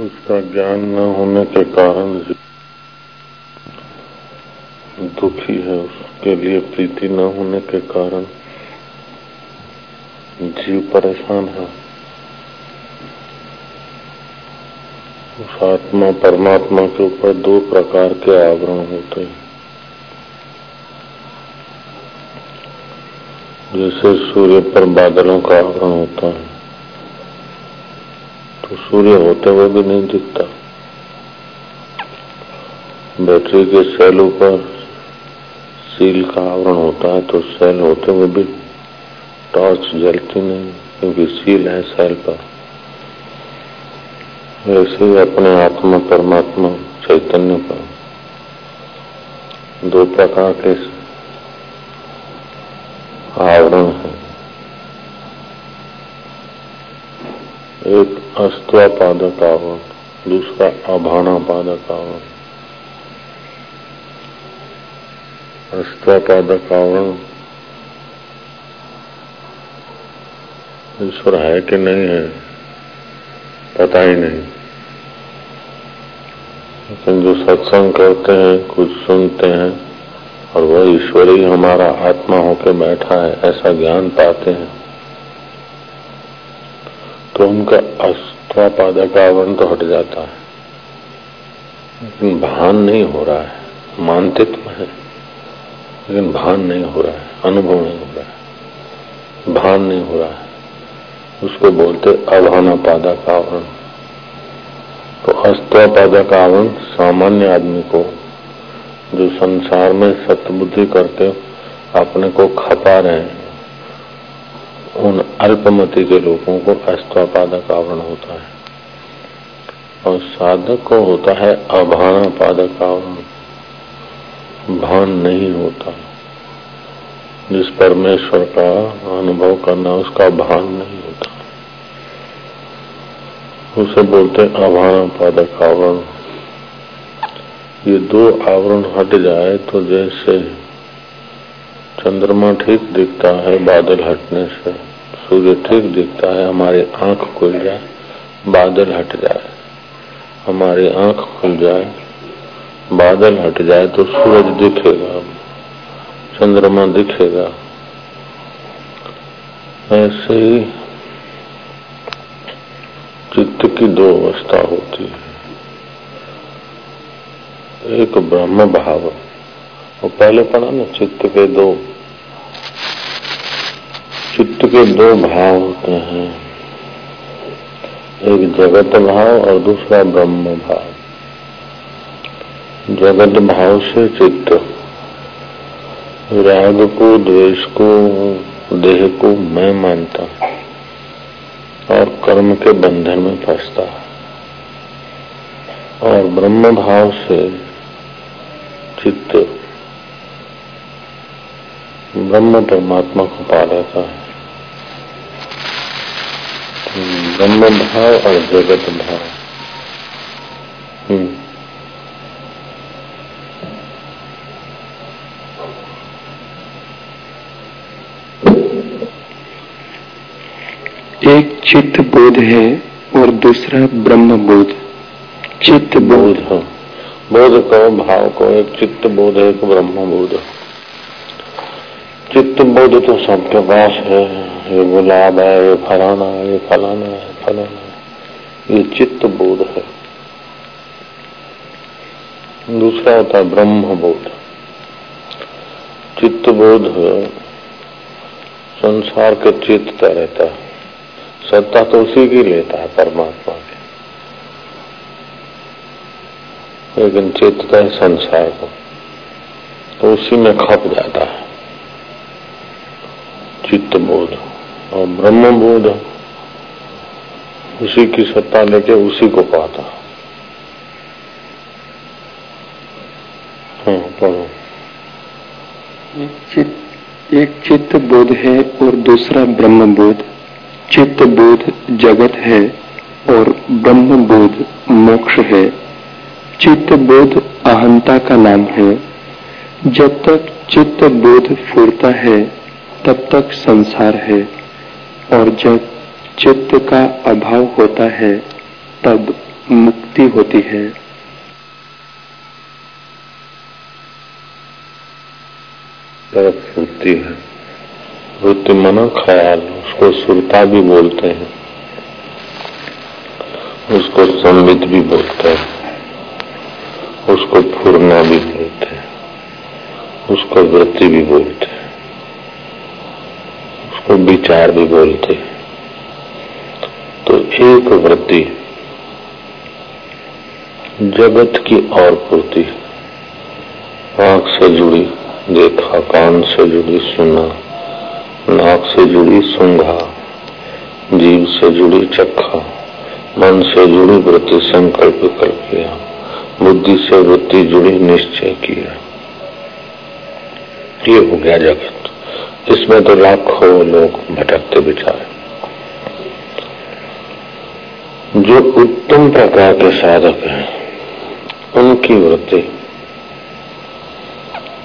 उसका ज्ञान न होने के कारण दुखी है, उसके लिए प्रीति न होने के कारण जीव परेशान है। उस आत्मा परमात्मा के ऊपर दो प्रकार के आवरण होते हैं। जैसे सूर्य पर बादलों का आवरण होता है। तो सूर्य होते हुए भी नहीं दिखता। बैटरी के सेल ऊपर सील का आवरण होता है तो सेल होते हुए भी टॉर्च जलती नहीं, क्योंकि सील है सेल पर। वैसे ही अपने आत्मा परमात्मा चैतन्य पर। दो प्रकार के आवरण है। एक अस्त्वापादक आवरण दूसरा अभानापादक आवरण अस्त्वापादक आवरण ईश्वर है कि नहीं है? पता ही नहीं। लेकिन जो सत्संग करते हैं, कुछ सुनते हैं, और वह ईश्वर ही हमारा आत्मा होकर बैठा है, ऐसा ज्ञान पाते हैं। तो उनका अस्त्रापादक आवरण तो हट जाता है। लेकिन भान नहीं हो रहा है। मानतित्व है। लेकिन भान नहीं हो रहा है। अनुभव नहीं हो रहा है। भान नहीं हो रहा है। उसको बोलते अभाना पादा का आवरण तो अस्त्रापादक आवरण सामान्य आदमी को जो संसार में सतबुद्धि करते, अपने को खपा रहे हैं। उन अल्पमति के लोगों को अस्त्वापादक आवरण होता है। और साधक को होता है अभाना पादक आवरण भान नहीं होता। जिस परमेश्वर का अनुभव करना उसका भान नहीं होता। उसे बोलते अभाना पादक आवरण ये दो आवरण हट जाए तो जैसे चंद्रमा ठीक दिखता है, बादल हटने से। सूर्य ठीक दिखता है, हमारी आँख खुल जाए, बादल हट जाए। हमारी आँख खुल जाए, बादल हट जाए तो सूरज दिखेगा। चंद्रमा दिखेगा। ऐसे ही चित्त की दो अवस्था होती है। एक ब्रह्म भाव। वो पहले पढ़ा ना, चित्त के दो। चित्त के दो भाव होते हैं। एक जगत भाव और दूसरा ब्रह्म भाव। जगत भाव से चित्त। राग को, द्वेष को, देह को मैं मानता और कर्म के बंधन में फंसता और ब्रह्म भाव से चित्त ब्रह्म परमात्मा को पा लेता है ब्रह्म भाव और जगत भाव हम्म। एक चित्त बोध है और दूसरा ब्रह्म बोध चित्त बोध। हो बोध को भाव को एक चित्त बोध है एक ब्रह्म बोध चित्त बोध तो सबके पास है। ये गुलाब है, ये फलाना है ये फलाना है फलाना। है ये चित्त बोध है। दूसरा होता है ब्रह्म बोध। चित्त बोध संसार के चित्तता रहता है। सत्ता तो उसी की लेता है परमात्मा की। लेकिन चित्त है संसार को। तो उसी में खप जाता है। चित्त बोध और ब्रह्म बोध उसी की सत्ता लेके उसी को पाता। हाँ एक चित्त एक चित्त बोध है और दूसरा ब्रह्म बोध। चित्त बोध जगत है और ब्रह्म बोध मोक्ष है। चित्त बोध अहंता का नाम है। जब तक चित्त बोध फूरता है तब तक संसार है और जब चित्त का अभाव होता है, तब मुक्ति होती है। है। वृत्ति मना ख्याल, उसको सुरता भी बोलते हैं। उसको संबित भी बोलते हैं। उसको फुरना भी बोलते हैं। उसको वृत्ति भी बोलते हैं। उसको विचार भी बोलते। तो एक वृत्ति जगत की और पूर्ति। आँख से जुड़ी, देखा, कान से जुड़ी, सुना, नाक से जुड़ी, सुंघा जीव से जुड़ी, चखा, मन से जुड़ी, वृत्ति संकल्प कर किया बुद्धि से वृत्ति जुड़ी, निश्चय किया। ये हो गया जगत। इसमें तो लाखों लोग भटकते बिचारे। जो उत्तम प्रकार के साधक हैं, उनकी वृत्ति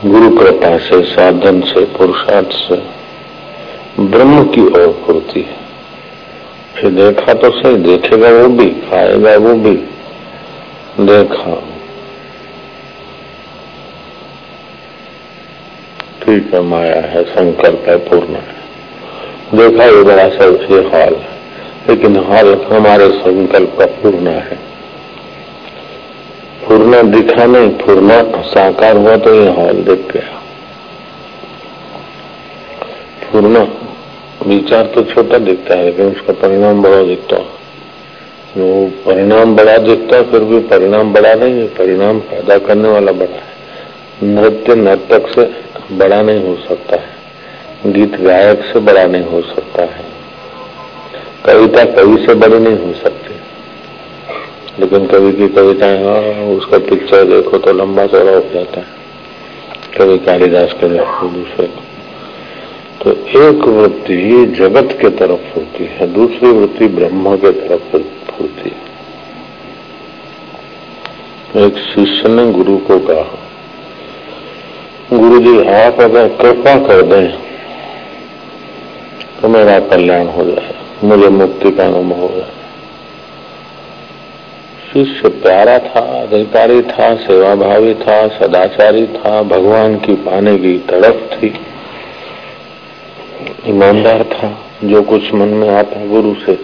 गुरु कृपा से, साधन से, पुरुषार्थ से, ब्रह्म की ओर फुरती है। फिर देखा तो सही, देखेगा वो भी, खाएगा वो भी, देखा ठीक है माया है, संकल्प है, पूर्ण है। देखा ये बड़ा सा ये हाल है, लेकिन हाल हमारे संकल्प का पूर्ण है। पूर्ण दिखा नहीं, पूर्ण साकार हुआ तो ये हाल दिख गया पूर्ण विचार तो छोटा दिखता है, लेकिन उसका परिणाम बड़ा दिखता है। वो परिणाम बड़ा दिखता है, फिर भी परिणाम बड़ा नहीं है, परिणाम पैदा करने वाला बड़ा है। नृत्य नर्तक से बड़ा नहीं हो सकता है। गीत गायक से बड़ा नहीं हो सकता है। कविता कवि से बड़ी नहीं हो सकती। लेकिन कवि की कविताएँ हाँ उसका पिक्चर देखो तो लंबा चौड़ा हो जाता है। कवि कालिदास के देखो दूसरे को। तो एक वृत्ति जगत के तरफ़ होती है, दूसरी वृत्ति ब्रह्म के तरफ़ होती है। एक शिष्य ने गुरु को कहा गुरु जी आप अगर कृपा कर दें तो मेरा कल्याण हो जाए, मुझे मुक्ति का अनुभव हो जाए। शिष्य प्यारा था, अधिकारी था, सेवाभावी था, सदाचारी था, भगवान की पाने की तड़प थी। ईमानदार था, जो कुछ मन में आता गुरु से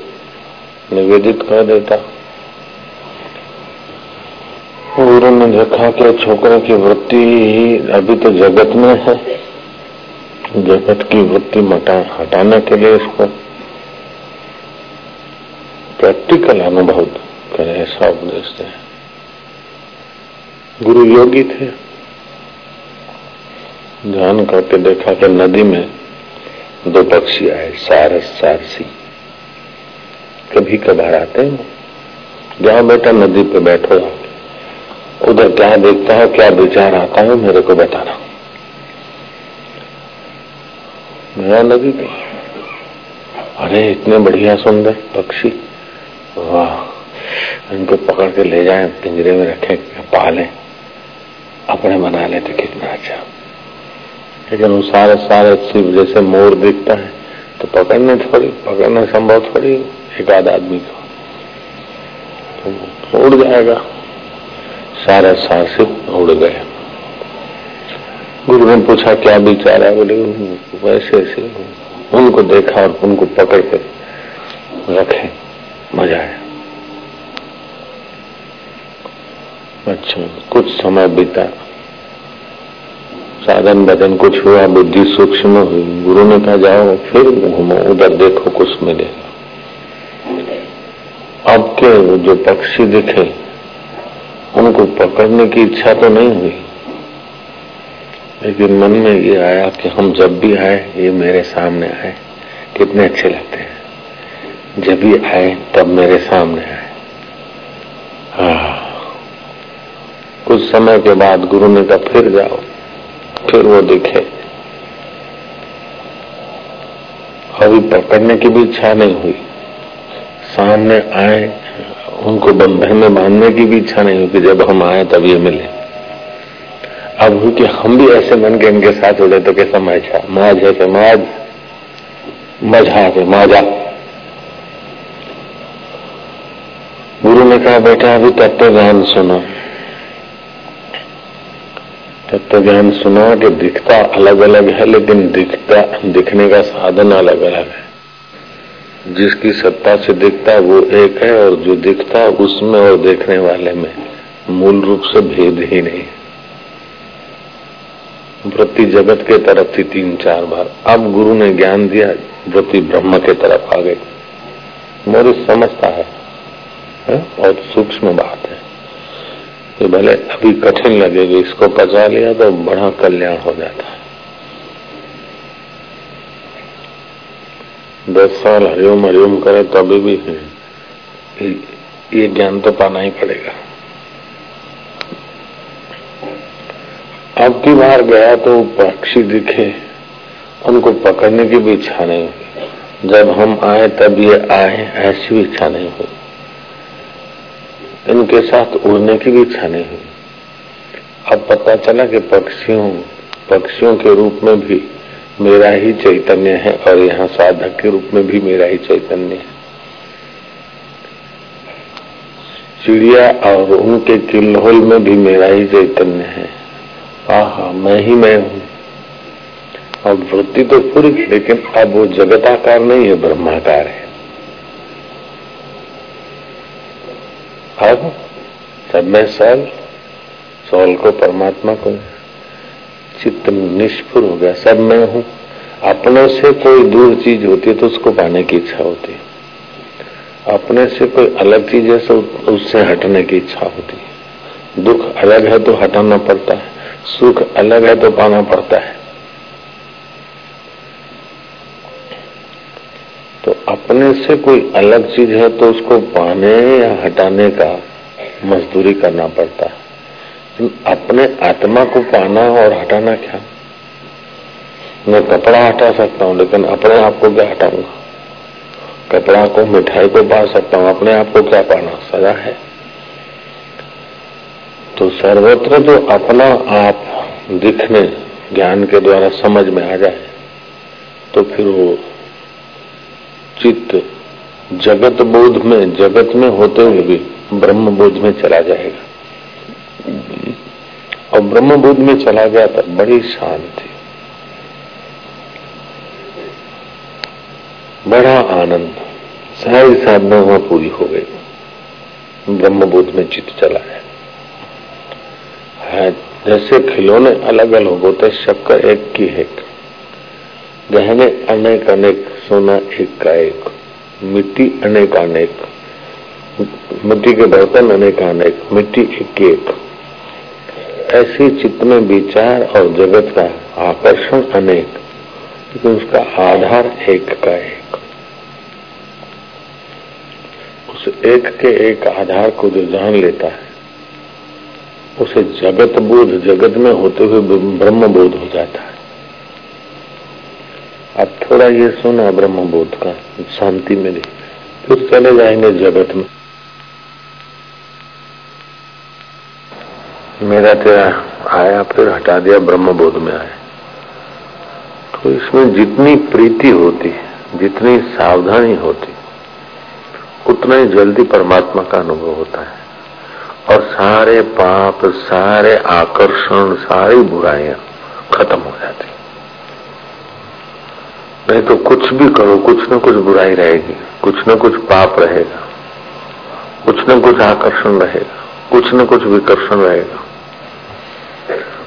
निवेदित कर देता। गुरु ने देखा कि छोकरे की वृत्ति ही अभी तो जगत में है। जगत की वृत्ति हटाने के लिए इसको प्रैक्टिकल अनुभव करे, ऐसा उपदेश दे। गुरु योगी थे। ध्यान करके देखा कि नदी में दो पक्षी आए, सारस, सारसी। कभी कभार आते हैं। जाओ बेटा नदी पे बैठो। उधर क्या देखता है, क्या विचार आता है मेरे को बताना। गया नदी पे अरे, इतने बढ़िया सुंदर पक्षी। वाह, इनको पकड़ के ले जाए, पिंजरे में रखे, पाले। अपने बना लेते, कितना अच्छा। लेकिन वो सारे सारे शिव जैसे मोर दिखता है तो पकड़ने थोड़ी, पकड़ना संभव थोड़ी, एक आध आदमी को। तो उड़ जाएगा। सारे शिव उड़ गए गुरु ने पूछा, क्या विचार है बोले, वैसे ऐसे उनको देखा और उनको पकड़ कर रखे, मज़ा आया। अच्छा कुछ समय बीता। साधन बदन कुछ हुआ, बुद्धि सूक्ष्म हुई। गुरु ने कहा, जाओ, फिर घूमो, उधर देखो, कुछ मिलेगा। अब के जो पक्षी दिखे उनको पकड़ने की इच्छा तो नहीं हुई। लेकिन मन में ये आया कि हम जब भी आए, ये मेरे सामने आए। कितने अच्छे लगते हैं। जब भी आए, तब मेरे सामने आए। कुछ समय के बाद गुरु ने कहा, फिर जाओ। फिर वो दिखे। अभी पकड़ने की भी इच्छा नहीं हुई। सामने आए उनको बंधन में बांधने की भी इच्छा नहीं हुई कि जब हम आए तब ये मिले। अब हुई कि हम भी ऐसे मन के इनके साथ जुड़े तो कैसा मज़ा माज है मौज मज़ा है माजा गुरु ने कहा, बेटा, अभी तत्व ज्ञान सुनो। तत्व ज्ञान सुना कि दिखता अलग अलग है, लेकिन दिखता, दिखने का साधन अलग अलग है। जिसकी सत्ता से दिखता वो एक है और जो दिखता उसमें और देखने वाले में मूल रूप से भेद ही नहीं वृत्ति जगत के तरफ़ थी तीन चार बार। अब गुरु ने ज्ञान दिया वृत्ति ब्रह्म के तरफ़ आ गई। मोरी समझता है, है? बहुत सूक्ष्म बात है। ये भले अभी कठिन लगेगी इसको पचा लिया तो बड़ा कल्याण हो जाता है। दस साल हरिओम हरिओम करे तो अभी भी ये ज्ञान तो पाना ही पड़ेगा। अब की बार गया तो पक्षी दिखे, उनको पकड़ने की भी इच्छा नहीं हुई। जब हम आए, तब ये आए, ऐसी भी इच्छा नहीं हुई। इनके साथ उड़ने की भी इच्छा नहीं हुई। अब पता चला कि पक्षियों पक्षियों के रूप में भी मेरा ही चैतन्य है और यहाँ साधक के रूप में भी मेरा ही चैतन्य है। चिड़िया और उनके किल्होल में भी मेरा ही चैतन्य है। आहा, मैं ही मैं हूँ। अब वृत्ति तो पूरी, लेकिन अब वो जगताकार नहीं है, ब्रह्माकार है। अब सब में सल, सोल को परमात्मा को चित्त निष्फुर हो गया, सब मैं हूँ। अपने से कोई दूर चीज़ होती है तो उसको पाने की इच्छा होती है। अपने से कोई अलग चीज़ है तो उससे हटने की इच्छा होती है। दुख अलग है तो हटाना पड़ता है, सुख अलग है तो पाना पड़ता है। तो अपने से कोई अलग चीज़ है तो उसको पाने या हटाने का मजदूरी करना पड़ता है। अपने आत्मा को पाना और हटाना क्या? मैं कपड़ा हटा सकता हूँ, लेकिन अपने आप को क्या हटाऊँगा? कपड़ा को, मिठाई को पा सकता हूँ, अपने आप को क्या पाना? सजा है। तो सर्वत्र जो अपना आप दिखने, ज्ञान के द्वारा समझ में आ जाए तो फिर वो चित्त जगत बोध में, जगत में होते हुए भी ब्रह्म बोध में चला जाएगा। और ब्रह्म बोध में चला गया तो बड़ी शांति। बड़ा आनंद। सारी साधना वहाँ पूरी हो गई। ब्रह्म बोध में चित्त चला है, है जैसे खिलौने अलग अलग होते शक्कर एक की एक। गहने अनेक अनेक सोना एक का एक। मिट्टी अनेक अनेक। मिट्टी के बर्तन अनेक अनेक मिट्टी एक एक। ऐसी चित्त में विचार और जगत का आकर्षण अनेक, लेकिन उसका आधार एक का एक। उस एक के एक आधार को जो जान लेता है, उसे जगत बोध जगत में होते हुए ब्रह्म बोध हो जाता है। अब थोड़ा ये सुना ब्रह्म बोध का, शांति मिली, फिर चले जाएँगे जगत में। मेरा तेरा आया, फिर हटा दिया ब्रह्म बोध में आया। तो इसमें जितनी प्रीति होती, जितनी सावधानी होती, उतना ही जल्दी परमात्मा का अनुभव होता है। और सारे पाप, सारे आकर्षण, सारी बुराइयाँ खत्म हो जाती। नहीं तो कुछ भी करो, कुछ न कुछ बुराई रहेगी, कुछ न कुछ पाप रहेगा, कुछ न कुछ आकर्षण रहेगा, कुछ न कुछ विकर्षण रहेगा।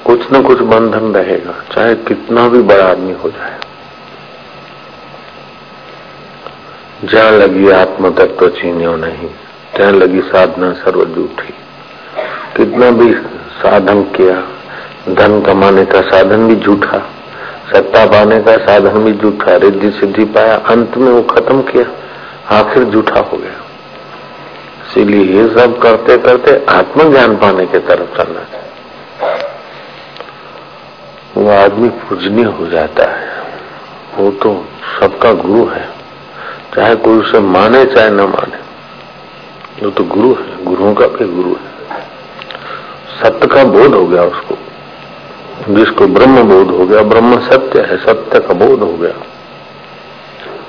कुछ न कुछ बंधन रहेगा, चाहे कितना भी बड़ा आदमी हो जाए। जहाँ लगी आत्म तत्व चीनियो नहीं ત્યાં लगी साधना सर्व झूठी कितना भी साधन किया, धन कमाने का साधन भी झूठा, सत्ता पाने का साधन भी झूठा, रिद्धि सिद्धि पाया, अंत में वो खत्म किया, आखिर झूठा हो गया। इसीलिए ये सब करते करते आत्मज्ञान पाने के तरफ़ चलना चाहिए। वो आदमी पूजनीय हो जाता है। वो तो सबका गुरु है। चाहे कोई उसे माने, चाहे न माने। वो तो गुरु है, गुरुओं का भी गुरु है। सत्य का बोध हो गया उसको। जिसको ब्रह्म बोध हो गया, ब्रह्म सत्य है, सत्य का बोध हो गया।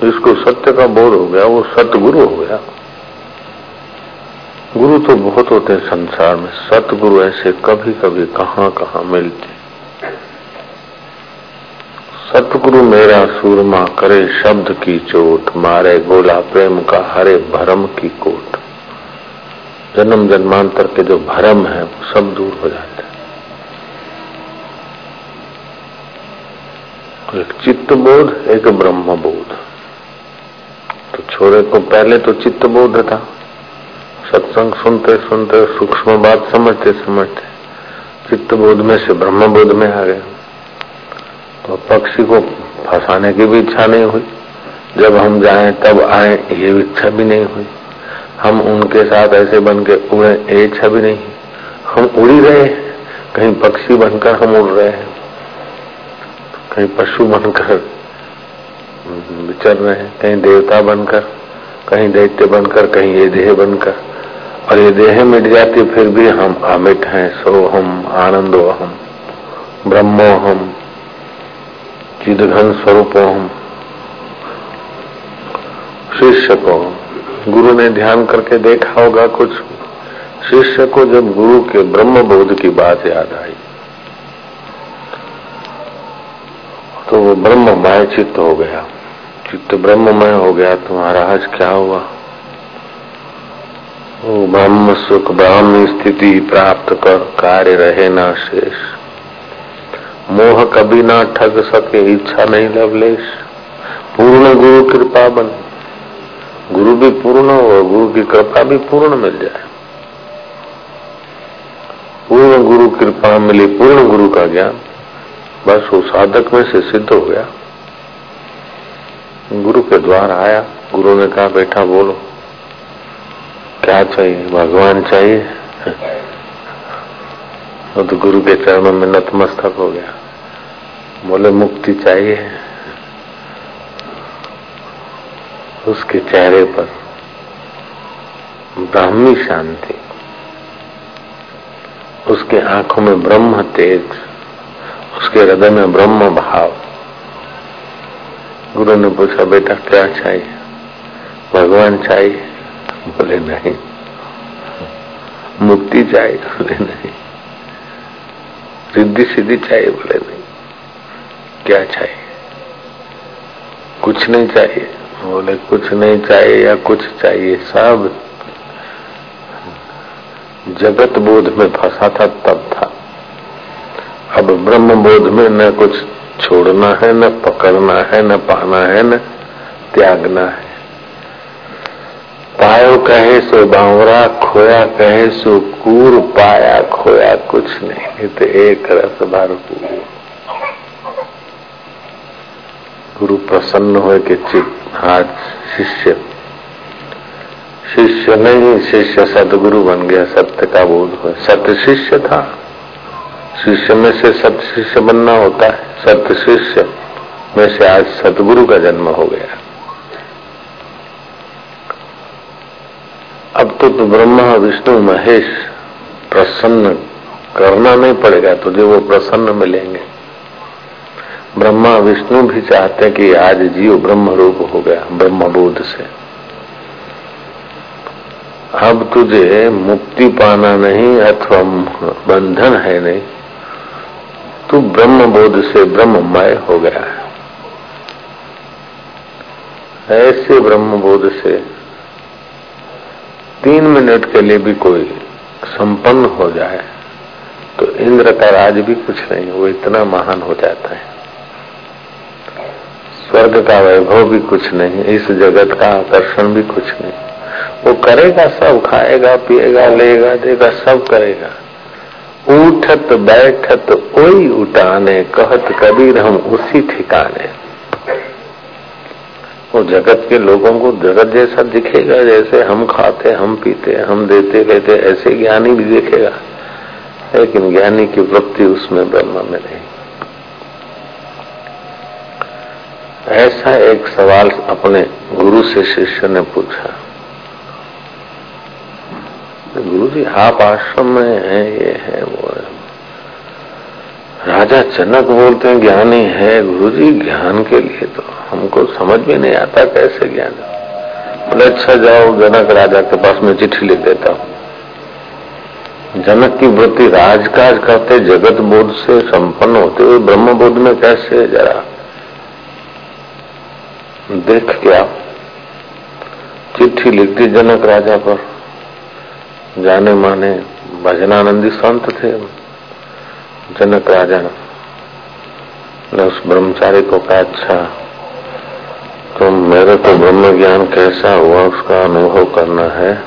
जिसको सत्य का बोध हो गया, वो सतगुरु हो गया। गुरु तो बहुत होते हैं संसार में। सतगुरु ऐसे कभी कभी कहाँ कहाँ मिलते सतगुरु मेरा सूरमा करे शब्द की चोट, मारे गोला प्रेम का हरे भरम की कोट। जन्म जन्मांतर के जो भरम है, वो सब दूर हो जाते एक चित्त बोध एक ब्रह्म बोध तो छोरे को पहले तो चित्त बोध था। सत्संग सुनते सुनते, सूक्ष्म बात समझते समझते चित्त बोध में से ब्रह्म बोध में आ गए तो पक्षी को फंसाने की भी इच्छा नहीं हुई। जब हम जाए, तब आए, ये इच्छा भी नहीं हुई। हम उनके साथ ऐसे बन के उड़े, ये इच्छा भी नहीं। हम उड़ी रहे कहीं पक्षी बनकर हम उड़ रहे हैं। कहीं पशु बनकर विचर रहे हैं। कहीं देवता बनकर, कहीं दैत्य बनकर, कहीं ये देह बनकर। और ये देह मिट जाती, फिर भी हम अमिट हैं। सो हम आनंदो हम ब्रह्मो हम चिदघन स्वरूपो शिष्य को गुरु ने ध्यान करके देखा होगा कुछ। शिष्य को जब गुरु के ब्रह्म बोध की बात याद आई तो वो ब्रह्ममय चित्त हो गया। चित्त ब्रह्ममय हो गया तो महाराज क्या हुआ? वो ब्रह्म सुख ब्रह्म स्थिति प्राप्त कर कार्य रहे ना शेष। मोह कभी ना ठग सके, इच्छा नहीं लवलेश। पूर्ण गुरु कृपा बन। गुरु भी पूर्ण हो, गुरु की कृपा भी पूर्ण मिल जाए। पूर्ण गुरु कृपा मिली, पूर्ण गुरु का ज्ञान, बस वो साधक में से सिद्ध हो गया। गुरु के द्वार आया, गुरु ने कहा, बेटा बोलो, क्या चाहिए? भगवान चाहिए? तो गुरु के चरणों में नतमस्तक हो गया। बोले, मुक्ति चाहिए। उसके चेहरे पर ब्राह्मी शांति, उसके आँखों में ब्रह्म तेज, उसके हृदय में ब्रह्म भाव। गुरु ने पूछा, बेटा, क्या चाहिए? भगवान चाहिए बोले, नहीं। मुक्ति चाहिए? बोले, नहीं। सिद्धि चाहिए बोले नहीं। क्या चाहिए? कुछ नहीं चाहिए। बोले, कुछ नहीं चाहिए या कुछ चाहिए? सब। जगत बोध में फंसा था, तब था। अब ब्रह्म बोध में न कुछ छोड़ना है, न पकड़ना है, न पाना है, न त्यागना है। पायो कहे सो बावरा, खोया कहे सो कूर, पाया खोया कुछ नहीं। तो एक रस भरपूर गुरु प्रसन्न हो के चित आज शिष्य। शिष्य नहीं, शिष्य सदगुरु बन गया, सत्य का बोध हो सत्य शिष्य था। शिष्य में से सत्य शिष्य बनना होता है। सत्य शिष्य में से आज सदगुरु का जन्म हो गया अब तो, तो ब्रह्मा विष्णु महेश प्रसन्न करना नहीं पड़ेगा तुझे वो प्रसन्न मिलेंगे। ब्रह्मा विष्णु भी चाहते हैं कि आज जीव ब्रह्म रूप हो गया ब्रह्म बोध से। अब तुझे मुक्ति पाना नहीं अथवा बंधन है नहीं तू ब्रह्म बोध से ब्रह्ममय हो गया है। ऐसे ब्रह्म बोध से तीन मिनट के लिए भी कोई संपन्न हो जाए तो इंद्र का राज भी कुछ नहीं, वो इतना महान हो जाता है। स्वर्ग का वैभव भी कुछ नहीं, इस जगत का आकर्षण भी कुछ नहीं। वो करेगा सब, खाएगा, पिएगा, लेगा, देगा, सब करेगा। उठत, बैठत कोई उठाने, कहत कबीर हम उसी ठिकाने। जगत के लोगों को जगत जैसा दिखेगा जैसे हम खाते, हम पीते, हम देते लेते ऐसे ज्ञानी भी दिखेगा। लेकिन ज्ञानी की वृत्ति उसमें ब्रह्म में नहीं। ऐसा एक सवाल अपने गुरु से शिष्य ने पूछा। गुरु जी, आप आश्रम में है, ये है, वो राजा जनक बोलते हैं, ज्ञानी है गुरु जी ज्ञान के लिए तो हमको समझ में नहीं आता कैसे ज्ञान बोले अच्छा जाओ, जनक राजा के पास में चिट्ठी लिख देता हूँ। जनक की वृत्ति राजकाज करते जगत बोध से संपन्न होते हुए ब्रह्म बोध में कैसे जरा देख क्या? चिट्ठी लिख दी जनक राजा पर। जाने माने भजनानंदी संत थे। जनक राजा ने उस ब्रह्मचारी को कहा अच्छा तो मेरे को ब्रह्म ज्ञान कैसा हुआ, उसका अनुभव करना है।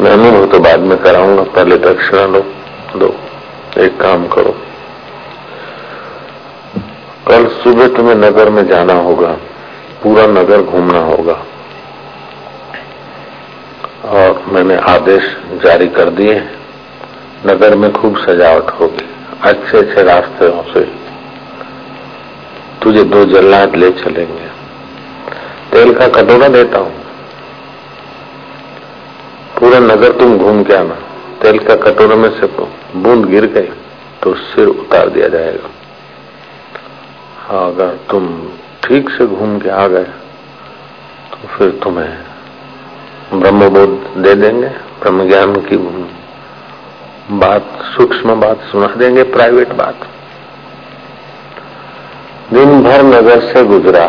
मैं अनुभव तो बाद में कराऊँगा, पहले दक्षिणा लो, दो, एक काम करो। कल सुबह तुम्हें नगर में जाना होगा, पूरा नगर घूमना होगा। और मैंने आदेश जारी कर दिए, नगर में खूब सजावट होगी। अच्छे अच्छे रास्तों से तुझे दो जल्लाद ले चलेंगे। तेल का कटोरा देता हूँ। पूरा नगर तुम घूम के आना। तेल का कटोरे में से बूंद गिर गई तो सिर उतार दिया जाएगा। हाँ अगर तुम ठीक से घूम के आ गए तो फिर तुम्हें ब्रह्मबोध दे देंगे ब्रह्म ज्ञान की बात, सूक्ष्म बात सुना देंगे, प्राइवेट बात। दिन भर नगर से गुजरा।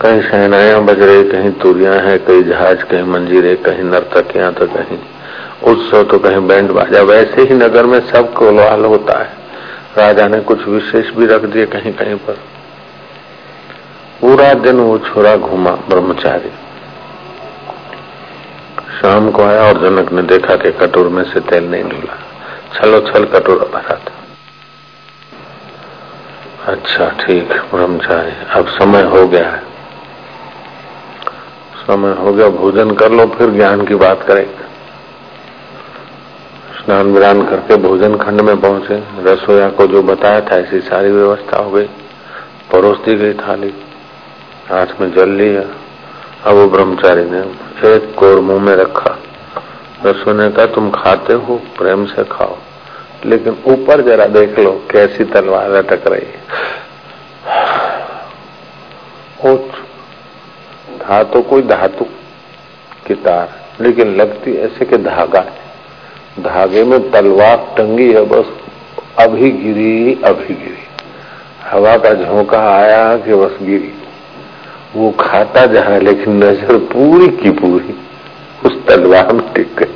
कहीं शहनाया बज रही, कहीं तुरिया है, कहीं जहाज़, कहीं मंजीरे, कहीं नर्तकियाँ तो कहीं उत्सव तो कहीं बैंड बाजा। वैसे ही नगर में सब कोलवाल होता है। राजा ने कुछ विशेष भी रख दिए कहीं कहीं पर। पूरा दिन वो छोरा घूमा, ब्रह्मचारी। शाम को आया और जनक ने देखा कि कटोर में से तेल नहीं ढूला छलो छल कटोरा भरा था अच्छा ठीक, ब्रह्मचारी, अब समय हो गया है। समय हो गया, भोजन कर लो, फिर ज्ञान की बात करेंगे। स्नान विरान करके भोजन खंड में पहुँचे। रसोया को जो बताया था, ऐसी सारी व्यवस्था हो गई। परोस दी गई थाली। हाथ में जल लिया। अब वो ब्रह्मचारी ने एक कोर मुँह में रखा। रसो ने कहा, तुम खाते हो, प्रेम से खाओ। लेकिन ऊपर जरा देख लो, कैसी तलवार लटक रही है। तो कोई धातु की तार, लेकिन लगती ऐसे कि धागा है। धागे में तलवार टंगी है, बस अभी गिरी अभी गिरी। हवा का झोंका आया कि बस गिरी। वो खाता जा लेकिन नज़र पूरी की पूरी उस तलवार में टिक गई।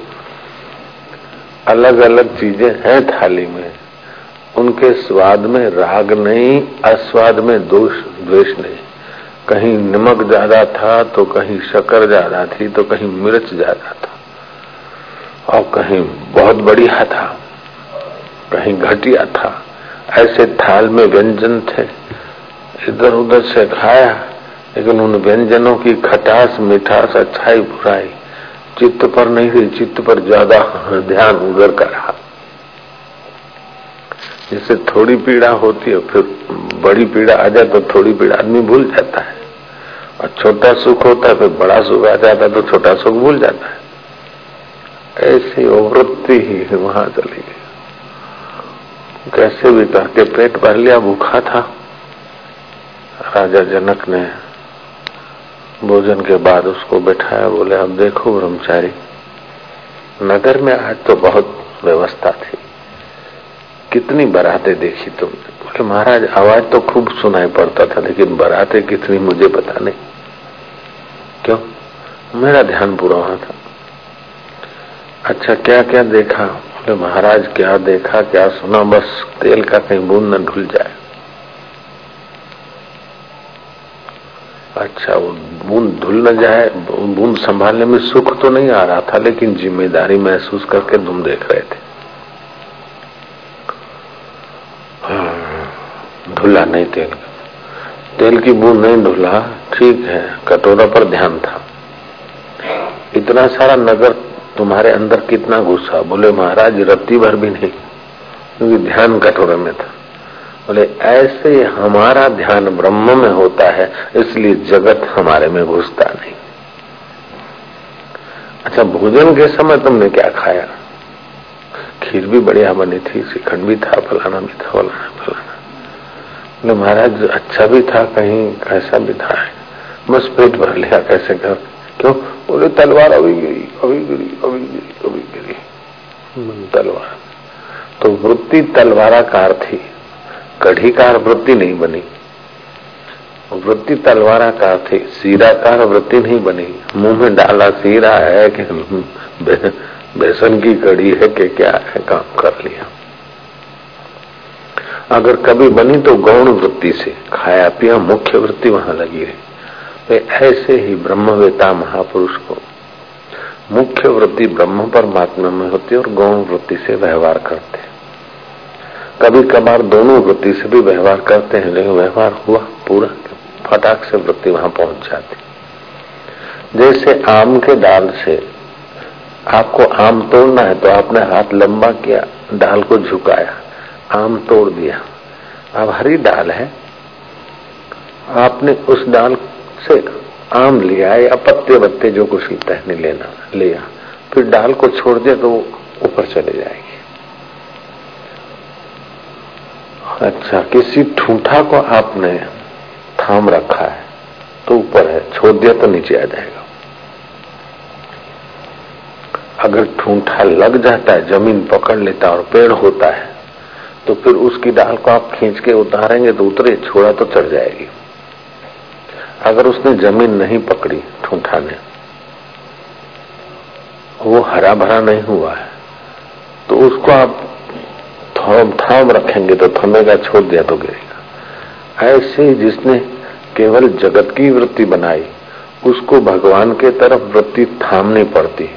अलग अलग चीज़ें हैं थाली में। उनके स्वाद में राग नहीं, अस्वाद में दोष, द्वेष नहीं। कहीं नमक ज़्यादा था तो कहीं शक्कर ज़्यादा थी तो कहीं मिर्च ज़्यादा था। और कहीं बहुत बढ़िया था, कहीं घटिया था। ऐसे थाल में व्यंजन थे। इधर उधर से खाया लेकिन उन व्यंजनों की खटास, मिठास, अच्छाई, बुराई, चित्त पर नहीं थी चित्त पर ज़्यादा ध्यान उधर का रहा। जिससे थोड़ी पीड़ा होती है, फिर बड़ी पीड़ा आ जाए तो थोड़ी पीड़ा आदमी भूल जाता है। और छोटा सुख होता है, फिर बड़ा सुख आ जाता है तो छोटा सुख भूल जाता है। ऐसी वृत्ति ही वहाँ चली गई। कैसे भी करके पेट भर लिया, भूखा था। राजा जनक ने भोजन के बाद उसको बैठाया, बोले, अब देखो ब्रह्मचारी, नगर में आज तो बहुत व्यवस्था थी। कितनी बराते देखी तुमने? बोले, महाराज, आवाज़ तो खूब सुनाई पड़ता था, लेकिन बराते कितनी मुझे पता नहीं। क्यों? मेरा ध्यान पूरा वहाँ था। अच्छा क्या क्या देखा? बोले, महाराज, क्या देखा, क्या सुना, बस तेल का कहीं बूंद न ढुल जाए। अच्छा वो बूंद धुल न जाए बूंद संभालने में सुख तो नहीं आ रहा था लेकिन ज़िम्मेदारी महसूस करके तुम देख रहे थे। हाँ, धुला नहीं तेल तेल की बूंद नहीं धुला ठीक है कटोरा पर ध्यान था। इतना सारा नगर तुम्हारे अंदर कितना गुस्सा बोले महाराज रत्ती भर भी नहीं क्योंकि ध्यान कटोरे में था। बोले, ऐसे हमारा ध्यान ब्रह्म में होता है, इसलिए जगत हमारे में घुसता नहीं। अच्छा भोजन के समय तुमने क्या खाया? खीर भी बढ़िया बनी थी, श्रीखंड भी था, फलाना भी था, फलाना फलाना। बोले, महाराज अच्छा भी था, कहीं कैसा भी था, बस पेट भर लिया, कैसे कर? क्यों? बोले, तलवार अभी गिरी अभी गिरी अभी गिरी अभी गिरी। तलवार। तो वृत्ति तलवाराकार थी। कढ़ीकार वृत्ति नहीं बनी। वृत्ति तलवाराकार थी, सीराकार वृत्ति नहीं बनी। मुँह में डाला सीरा है कि बेसन की कड़ी है कि क्या है, काम कर लिया। अगर कभी बनी तो गौण वृत्ति से खाया पिया मुख्य वृत्ति वहाँ लगी रही। वे ऐसे ही ब्रह्मवेता महापुरुष को, मुख्य वृत्ति ब्रह्म परमात्मा में होती है और गौण वृत्ति से व्यवहार करते कभी कभार दोनों वृत्ति से भी व्यवहार करते हैं, लेकिन व्यवहार हुआ पूरा फटाक से वृत्ति वहाँ पहुँच जाती। जैसे आम के डाल से आपको आम तोड़ना है तो आपने हाथ लंबा किया डाल को झुकाया, आम तोड़ दिया। अब हरी डाल है, आपने उस डाल से आम लिया या पत्ते बत्ते जो कुछ टहने लेना, लिया, फिर डाल को छोड़ दिया तो ऊपर चले जाएगी। अच्छा किसी ठूठा को आपने थाम रखा है तो ऊपर है, छोड़ दिया तो नीचे आ जाएगा। अगर ठूठा लग जाता है, ज़मीन पकड़ लेता और पेड़ होता है तो फिर उसकी डाल को आप खींच के उतारेंगे तो उतरे, छोड़ा तो चढ़ जाएगी। अगर उसने ज़मीन नहीं पकड़ी, ठूठा ने, वो हरा भरा नहीं हुआ है तो उसको आप थाम थाम रखेंगे तो थमेगा, छोड़ दिया तो गिरेगा। ऐसे जिसने केवल जगत की वृत्ति बनाई, उसको भगवान के तरफ़ वृत्ति थामनी पड़ती,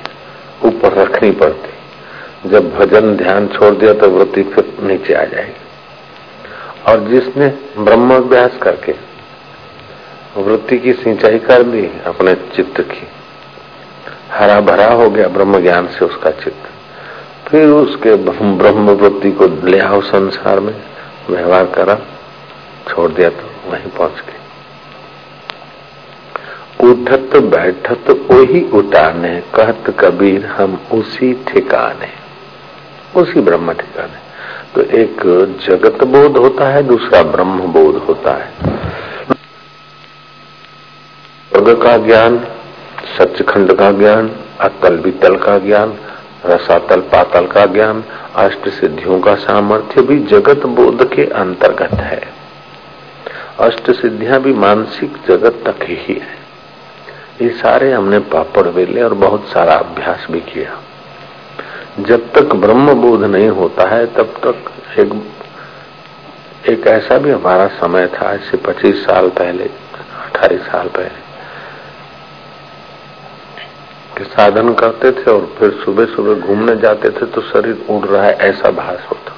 ऊपर रखनी पड़ती। जब भजन ध्यान छोड़ दिया तो वृत्ति फिर नीचे आ जाएगी। और जिसने ब्रह्म अभ्यास करके वृत्ति की सिंचाई कर दी अपने चित्त की, हरा भरा हो गया ब्रह्म ज्ञान से उसका चित्त। फिर उसके ब्रह्म वृत्ति को ले आओ संसार में। व्यवहार करा, छोड़ दिया तो वहीं पहुँच गए। उठत बैठत वही उठाने कहत कबीर, हम उसी ठिकाने। उसी ब्रह्म ठिकाने। तो एक जगत बोध होता है, दूसरा ब्रह्म बोध होता है। स्वर्ग का ज्ञान, सचखंड का ज्ञान अतल वितल का ज्ञान रसातल पातल का ज्ञान अष्ट सिद्धियों का सामर्थ्य भी जगत बोध के अंतर्गत है। अष्ट सिद्धियाँ भी मानसिक जगत तक ही है। ये सारे हमने पापड़ वेले और बहुत सारा अभ्यास भी किया। जब तक ब्रह्म बोध नहीं होता है, तब तक एक एक ऐसा भी हमारा समय था आज से पच्चीस साल पहले अठारह साल पहले। के साधन करते थे और फिर सुबह सुबह घूमने जाते थे तो शरीर उड़ रहा है, ऐसा भास होता।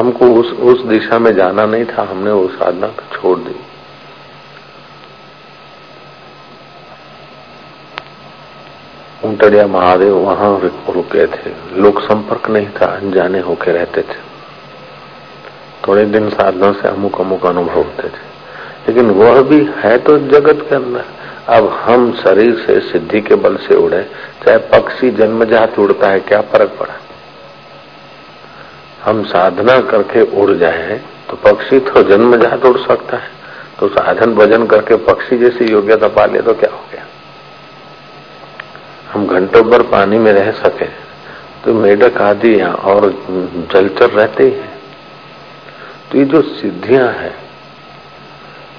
हमको उस उस दिशा में जाना नहीं था, हमने वो साधना छोड़ दी। उंटड़िया महादेव वहाँ रुके थे। लोक संपर्क नहीं था, अनजाने होके रहते थे। थोड़े दिन साधना से अमुक अमुक अनुभव होते थे। लेकिन वह भी है तो जगत के अंदर। अब हम शरीर से सिद्धि के बल से उड़े, चाहे पक्षी जन्मजात उड़ता है, क्या फ़र्क पड़ा? हम साधना करके उड़ जाए तो पक्षी तो जन्मजात उड़ सकता है। तो साधन भजन करके पक्षी जैसी योग्यता पा ले तो क्या हो गया? हम घंटों भर पानी में रह सके तो मेढक आदि और जलचर रहते ही है। तो ये जो सिद्धियाँ हैं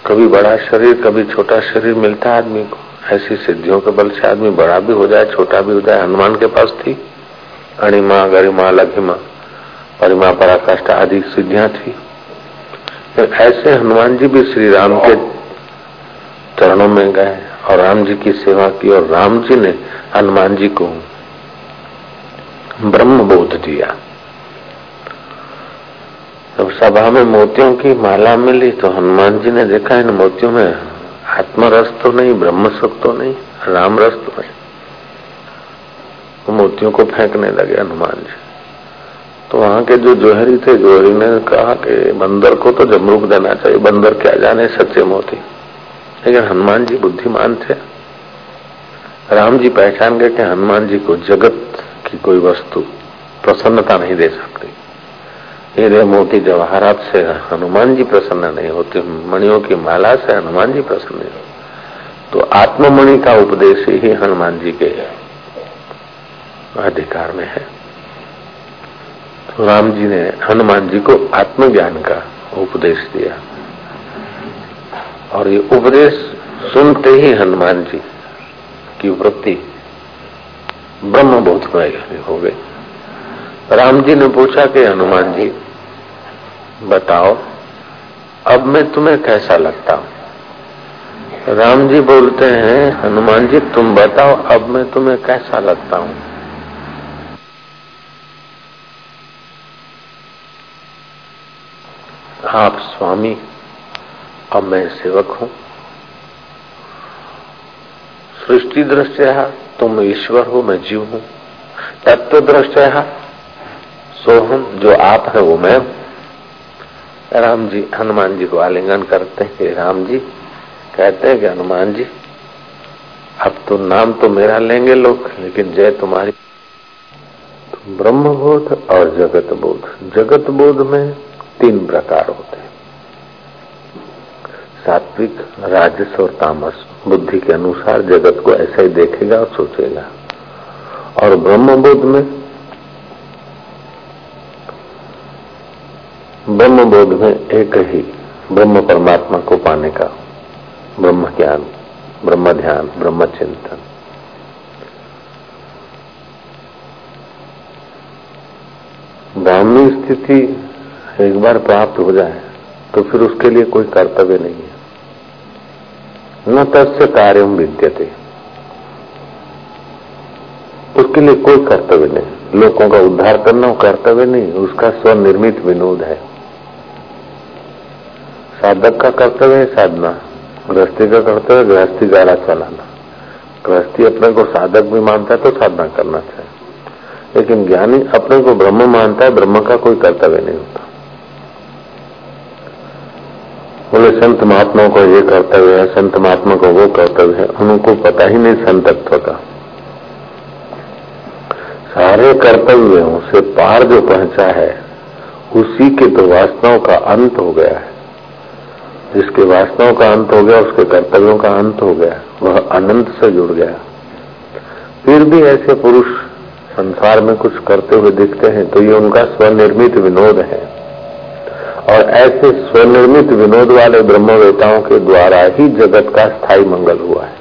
कभी बड़ा शरीर, कभी छोटा शरीर मिलता है आदमी को। ऐसी सिद्धियों के बल से आदमी बड़ा भी हो जाए, छोटा भी हो जाए। हनुमान के पास थी अणिमा गरिमा, लघिमा, परिमा, पराकाष्ठा आदि सिद्धियाँ थी। तो ऐसे हनुमान जी भी श्री राम के चरणों में गए और राम जी की सेवा की और राम जी ने हनुमान जी को ब्रह्म बोध दिया। जब सभा में मोतियों की माला मिली तो हनुमान जी ने देखा, इन मोतियों में आत्मरस तो नहीं ब्रह्म सुख तो नहीं राम रस तो नहीं। वो मोतियों को फेंकने लगे हनुमान जी। तो वहाँ के जो जोहरी थे, जोहरी ने कहा कि बंदर को तो जमरूक देना चाहिए, बंदर क्या जाने सच्चे मोती। लेकिन हनुमान जी बुद्धिमान थे। राम जी पहचान गए कि हनुमान जी को जगत की कोई वस्तु प्रसन्नता नहीं दे सकती। हीरे मोती जवाहरात से हनुमान जी प्रसन्न नहीं होते, मणियों की माला से हनुमान जी प्रसन्न नहीं होते तो आत्ममणि का उपदेश ही हनुमान जी के अधिकार में है। तो राम जी ने हनुमान जी को आत्मज्ञान का उपदेश दिया। और ये उपदेश सुनते ही हनुमान जी की वृत्ति ब्रह्म बोधमय हो गई। राम जी ने पूछा कि हनुमान जी बताओ, अब मैं तुम्हें कैसा लगता हूँ? राम जी बोलते हैं, हनुमान जी, तुम बताओ, अब मैं तुम्हें कैसा लगता हूँ? आप स्वामी, अब मैं सेवक हूँ। सृष्टि दृष्टया तुम ईश्वर हो, मैं जीव हूँ। तत्व दृष्टया सो हम जो आप है, वो मैं हूँ। राम जी हनुमान जी को आलिंगन करते हैं। राम जी कहते हैं कि हनुमान जी अब तो नाम तो मेरा लेंगे लोग, लेकिन जय तुम्हारी। ब्रह्म बोध और जगत बोध जगत बोध में तीन प्रकार होते हैं। सात्विक, राजस और तामस। बुद्धि के अनुसार जगत को ऐसा ही देखेगा और सोचेगा। और ब्रह्म बोध में ब्रह्म बोध में एक ही ब्रह्म परमात्मा को पाने का। ब्रह्म ज्ञान, ब्रह्म ध्यान, ब्रह्म चिंतन। ब्राह्मी स्थिति एक बार प्राप्त हो जाए तो फिर उसके लिए कोई कर्तव्य नहीं है। न तस्य कार्य विद्यते। उसके लिए कोई कर्तव्य नहीं। लोगों का उद्धार करना कर्तव्य नहीं, उसका स्वनिर्मित विनोद है। साधक का कर्तव्य है साधना। गृहस्थी का कर्तव्य गृहस्थी गाड़ा चलाना। गृहस्थी अपने को साधक भी मानता है तो साधना करना चाहिए। लेकिन ज्ञानी अपने को ब्रह्म मानता है, ब्रह्म का कोई कर्तव्य नहीं होता। बोले, संत महात्मा को ये कर्तव्य है, संत महात्मा को वो कर्तव्य है, उनको पता ही नहीं संतत्व का। सारे कर्तव्यों से पार जो पहुँचा है, उसी के तो वास्तव का अंत हो गया है। जिसके वास्तव का अंत हो गया, उसके कर्तव्यों का अंत हो गया, वह अनंत से जुड़ गया। फिर भी ऐसे पुरुष संसार में कुछ करते हुए दिखते हैं तो ये उनका स्वनिर्मित विनोद है। और ऐसे स्वनिर्मित विनोद वाले ब्रह्मवेताओं के द्वारा ही जगत का स्थायी मंगल हुआ है।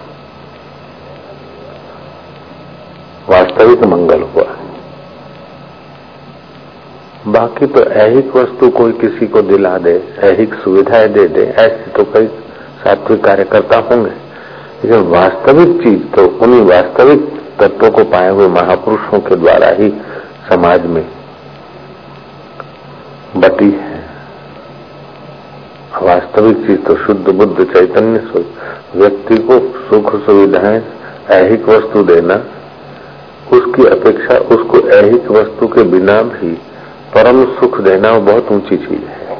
वास्तविक मंगल हुआ है। बाकी तो ऐहिक वस्तु कोई किसी को दिला दे, ऐहिक सुविधाएँ दे दे, ऐसे तो कई सात्विक कार्यकर्ता होंगे। लेकिन वास्तविक चीज़ तो उन्हीं वास्तविक तत्वों को पाए हुए महापुरुषों के द्वारा ही समाज में बटी है। वास्तविक चीज़ तो शुद्ध बुद्ध चैतन्य व्यक्ति को सुख सुविधाएँ, ऐहिक वस्तु देना, उसकी अपेक्षा उसको ऐहिक वस्तु के बिना भी परम सुख देना बहुत ऊँची चीज़ है।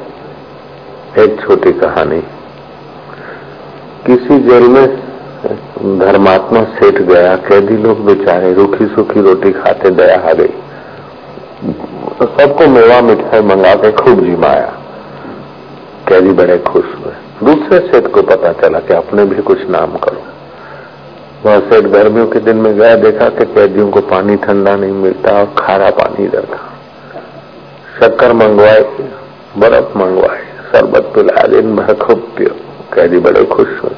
एक छोटी कहानी। किसी जेल में धर्मात्मा सेठ गया, कैदी लोग बेचारे, रूखी सूखी रोटी खाते दया आ गई सबको मेवा मिठाई मंगा के खूब जिमाया। कैदी बड़े खुश हुए। दूसरे सेठ को पता चला कि अपने भी कुछ नाम करो। वह सेठ गर्मियों के दिन में गया, देखा कि कैदियों को पानी ठंडा नहीं मिलता और खारा पानी इधर शक्कर मंगवाए, बर्फ़ मंगवाए, शरबत पिलाया, दिन भर खूब पियो, कैदी बड़े खुश हुए।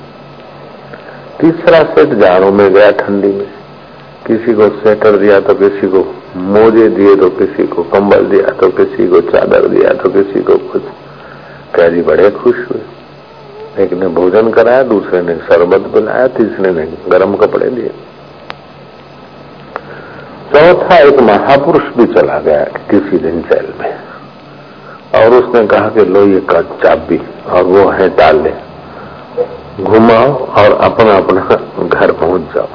तीसरा सेठ जाड़ों में गया ठंडी में। किसी को स्वेटर दिया तो किसी को मोजे दिए तो किसी को कंबल दिया तो किसी को चादर दिया तो किसी को कुछ। कैदी बड़े खुश हुए। एक ने भोजन कराया, दूसरे ने शरबत पिलाया, तीसरे ने गर्म कपड़े दिए। चौथा एक महापुरुष भी चला गया किसी दिन जेल में। और उसने कहा कि लो ये का चाबी और वो है डाले। घुमाओ और अपना अपना घर पहुँच जाओ।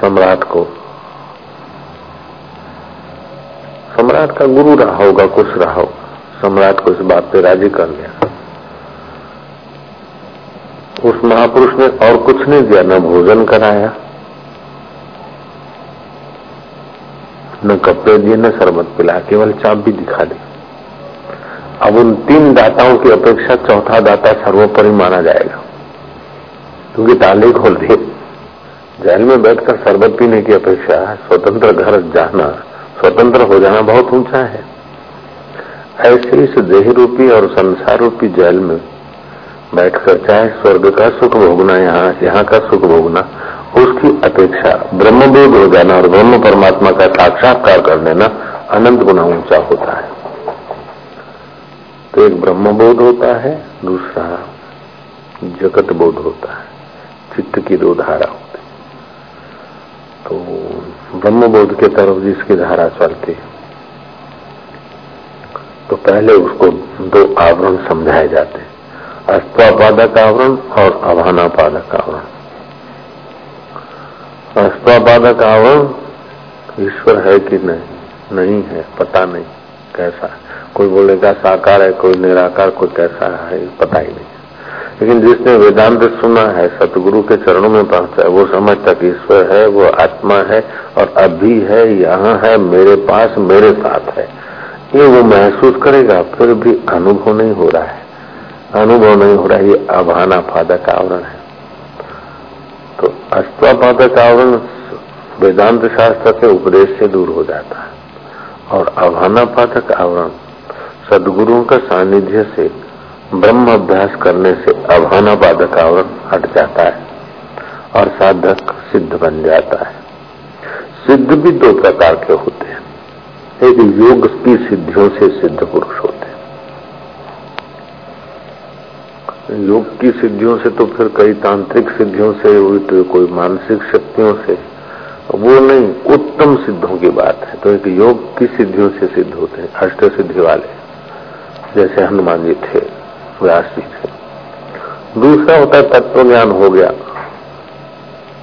सम्राट को, सम्राट का गुरु रहा होगा, कुछ रहा होगा। सम्राट को इस बात पे राज़ी कर लिया। उस महापुरुष ने और कुछ नहीं दिया, न भोजन कराया न कपड़े दिए न शरबत पिलाया केवल चाप भी दिखा दी। अब उन तीन दाताओं की अपेक्षा चौथा दाता सर्वोपरि माना जाएगा। क्योंकि ताले खोल दिए जेल में बैठकर शरबत पीने की अपेक्षा स्वतंत्र घर जाना, स्वतंत्र हो जाना बहुत ऊँचा है। ऐसे इस देह रूपी और संसार रूपी जेल में बैठकर चाहे स्वर्ग का सुख भोगना, यहाँ यहाँ का सुख भोगना उसकी अपेक्षा ब्रह्मबोध हो जाना और ब्रह्म परमात्मा का साक्षात्कार कर लेना अनंत गुना ऊँचा होता है। तो एक ब्रह्मबोध होता है, दूसरा जगत बोध होता है, चित्त की दो धारा होती तो ब्रह्म बोध के तरफ़ जिसकी धारा चलती है तो पहले उसको दो आवरण समझाए जाते हैं। अस्त्वापादक आवरण और अभानापादक आवरण। अस्त्वापादक आवरण, ईश्वर है कि नहीं? नहीं है, पता नहीं, कैसा कोई बोलेगा, साकार है, कोई निराकार, कोई कैसा है, पता ही नहीं। लेकिन जिसने वेदांत सुना है, सतगुरु के चरणों में पहुँचा है, वो समझता कि ईश्वर है, वो आत्मा है, और अभी है, यहाँ है, मेरे पास, मेरे साथ है। ये वो महसूस करेगा, फिर भी अनुभव नहीं हो रहा है। अनुभव नहीं हो रहा है ये अभाना पादक आवरण है। तो अस्त्वापादक आवरण वेदांत शास्त्र के उपदेश से दूर हो जाता है। और अभाना पादक आवरण सदगुरुओं का सानिध्य से, ब्रह्म अभ्यास करने से अभाना बाधक आवरण हट जाता है और साधक सिद्ध बन जाता है। सिद्ध भी दो प्रकार के होते हैं। एक योग की सिद्धियों से सिद्ध पुरुष होते हैं। योग की सिद्धियों से तो फिर कई तांत्रिक सिद्धियों से हुई तो कोई मानसिक शक्तियों से। वो नहीं, उत्तम सिद्धों की बात है। तो एक योग की सिद्धियों से सिद्ध होते हैं अष्ट सिद्धि वाले। जैसे हनुमान जी थे, व्यास जी थे। दूसरा होता है तत्व ज्ञान हो गया।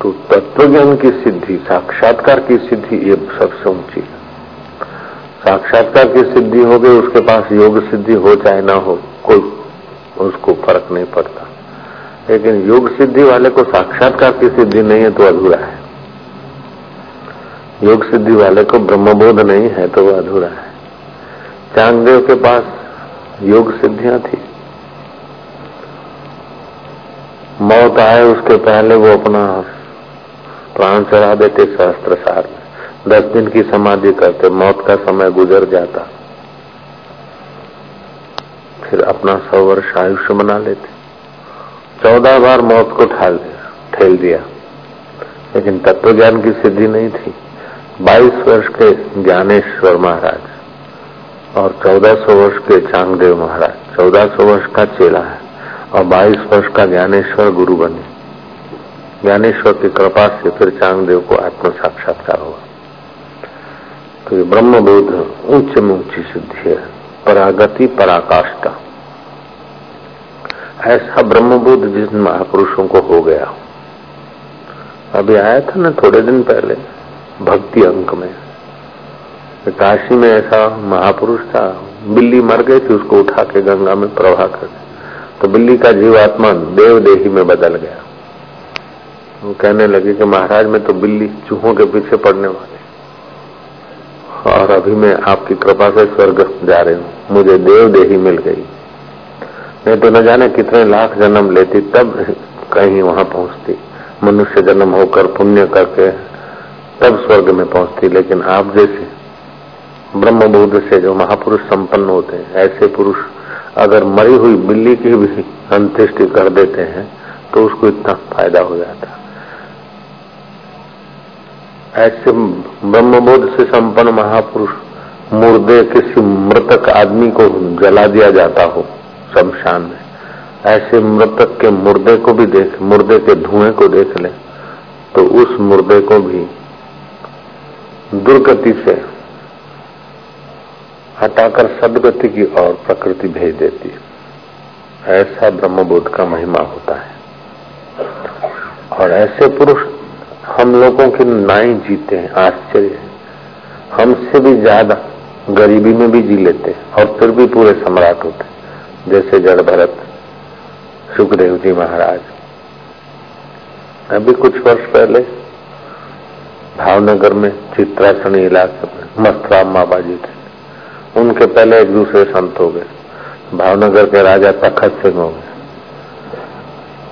तो तत्व ज्ञान की सिद्धि, साक्षात्कार की सिद्धि, ये सबसे ऊँची है साक्षात्कार की सिद्धि हो गई, उसके पास योग सिद्धि हो चाहे ना हो, कोई उसको फ़र्क नहीं पड़ता। लेकिन योग सिद्धि वाले को साक्षात्कार की सिद्धि नहीं है तो अधूरा है। योग सिद्धि वाले को ब्रह्मबोध नहीं है तो वो अधूरा है। चांगदेव के पास योग सिद्धियाँ थी। मौत आए उसके पहले वो अपना प्राण चढ़ा देते सहस्त्र सार में। दस दिन की समाधि करते, मौत का समय गुजर जाता। फिर अपना सौ वर्ष आयुष्य बना लेते। चौदह बार मौत को ठाल दिया, ठेल दिया। लेकिन तत्व ज्ञान की सिद्धि नहीं थी। बाईस वर्ष के ज्ञानेश्वर महाराज और चौदह सौ वर्ष के चांगदेव महाराज। चौदह सौ वर्ष का चेला है और 22 वर्ष का ज्ञानेश्वर गुरु बने। ज्ञानेश्वर की कृपा से फिर चांगदेव को आत्म साक्षात्कार हुआ। तो ये ब्रह्म बोध उच्च में ऊँची सिद्धि है। परागति पराकाष्ठा। ऐसा ब्रह्म बोध जिन महापुरुषों को हो गया। अभी आया था ना थोड़े दिन पहले, भक्ति अंक में। काशी में ऐसा महापुरुष था, बिल्ली मर गई थी, उसको उठा के गंगा में प्रवाह कर तो बिल्ली का जीवात्मा देव देही में बदल गया। वो कहने लगे कि महाराज, मैं तो बिल्ली चूहों के पीछे पड़ने वाले और अभी मैं आपकी कृपा से स्वर्ग जा रही हूँ। मुझे देव देही मिल गई। मैं तो न जाने कितने लाख जन्म लेती, तब कहीं वहाँ पहुँचती। मनुष्य जन्म होकर पुण्य करके तब स्वर्ग में पहुँचती। लेकिन आप जैसे ब्रह्म बुद्ध से जो महापुरुष संपन्न होते हैं, ऐसे पुरुष अगर मरी हुई बिल्ली की भी अंत्येष्टि कर देते हैं तो उसको इतना फ़ायदा हो जाता। ऐसे ब्रह्मबोध से संपन्न महापुरुष मुर्दे किसी मृतक आदमी को जला दिया जाता हो, शमशान में। ऐसे मृतक के मुर्दे को भी देख, मुर्दे के धुएँ को देख ले तो उस मुर्दे को भी दुर्गति से हटाकर सदगति की ओर प्रकृति भेज देती है। ऐसा ब्रह्मबोध का महिमा होता है। और ऐसे पुरुष हम लोगों की नाई जीते हैं, आश्चर्य हमसे भी ज़्यादा गरीबी में भी जी लेते हैं और फिर भी पूरे सम्राट होते जैसे जड़ भरत सुखदेव जी महाराज। अभी कुछ वर्ष पहले भावनगर में चित्रासनी इलाके में मस्तराम बाबा जी थे। उनके पहले एक दूसरे संत हो गए। भावनगर के राजा तखत सिंह हो गए।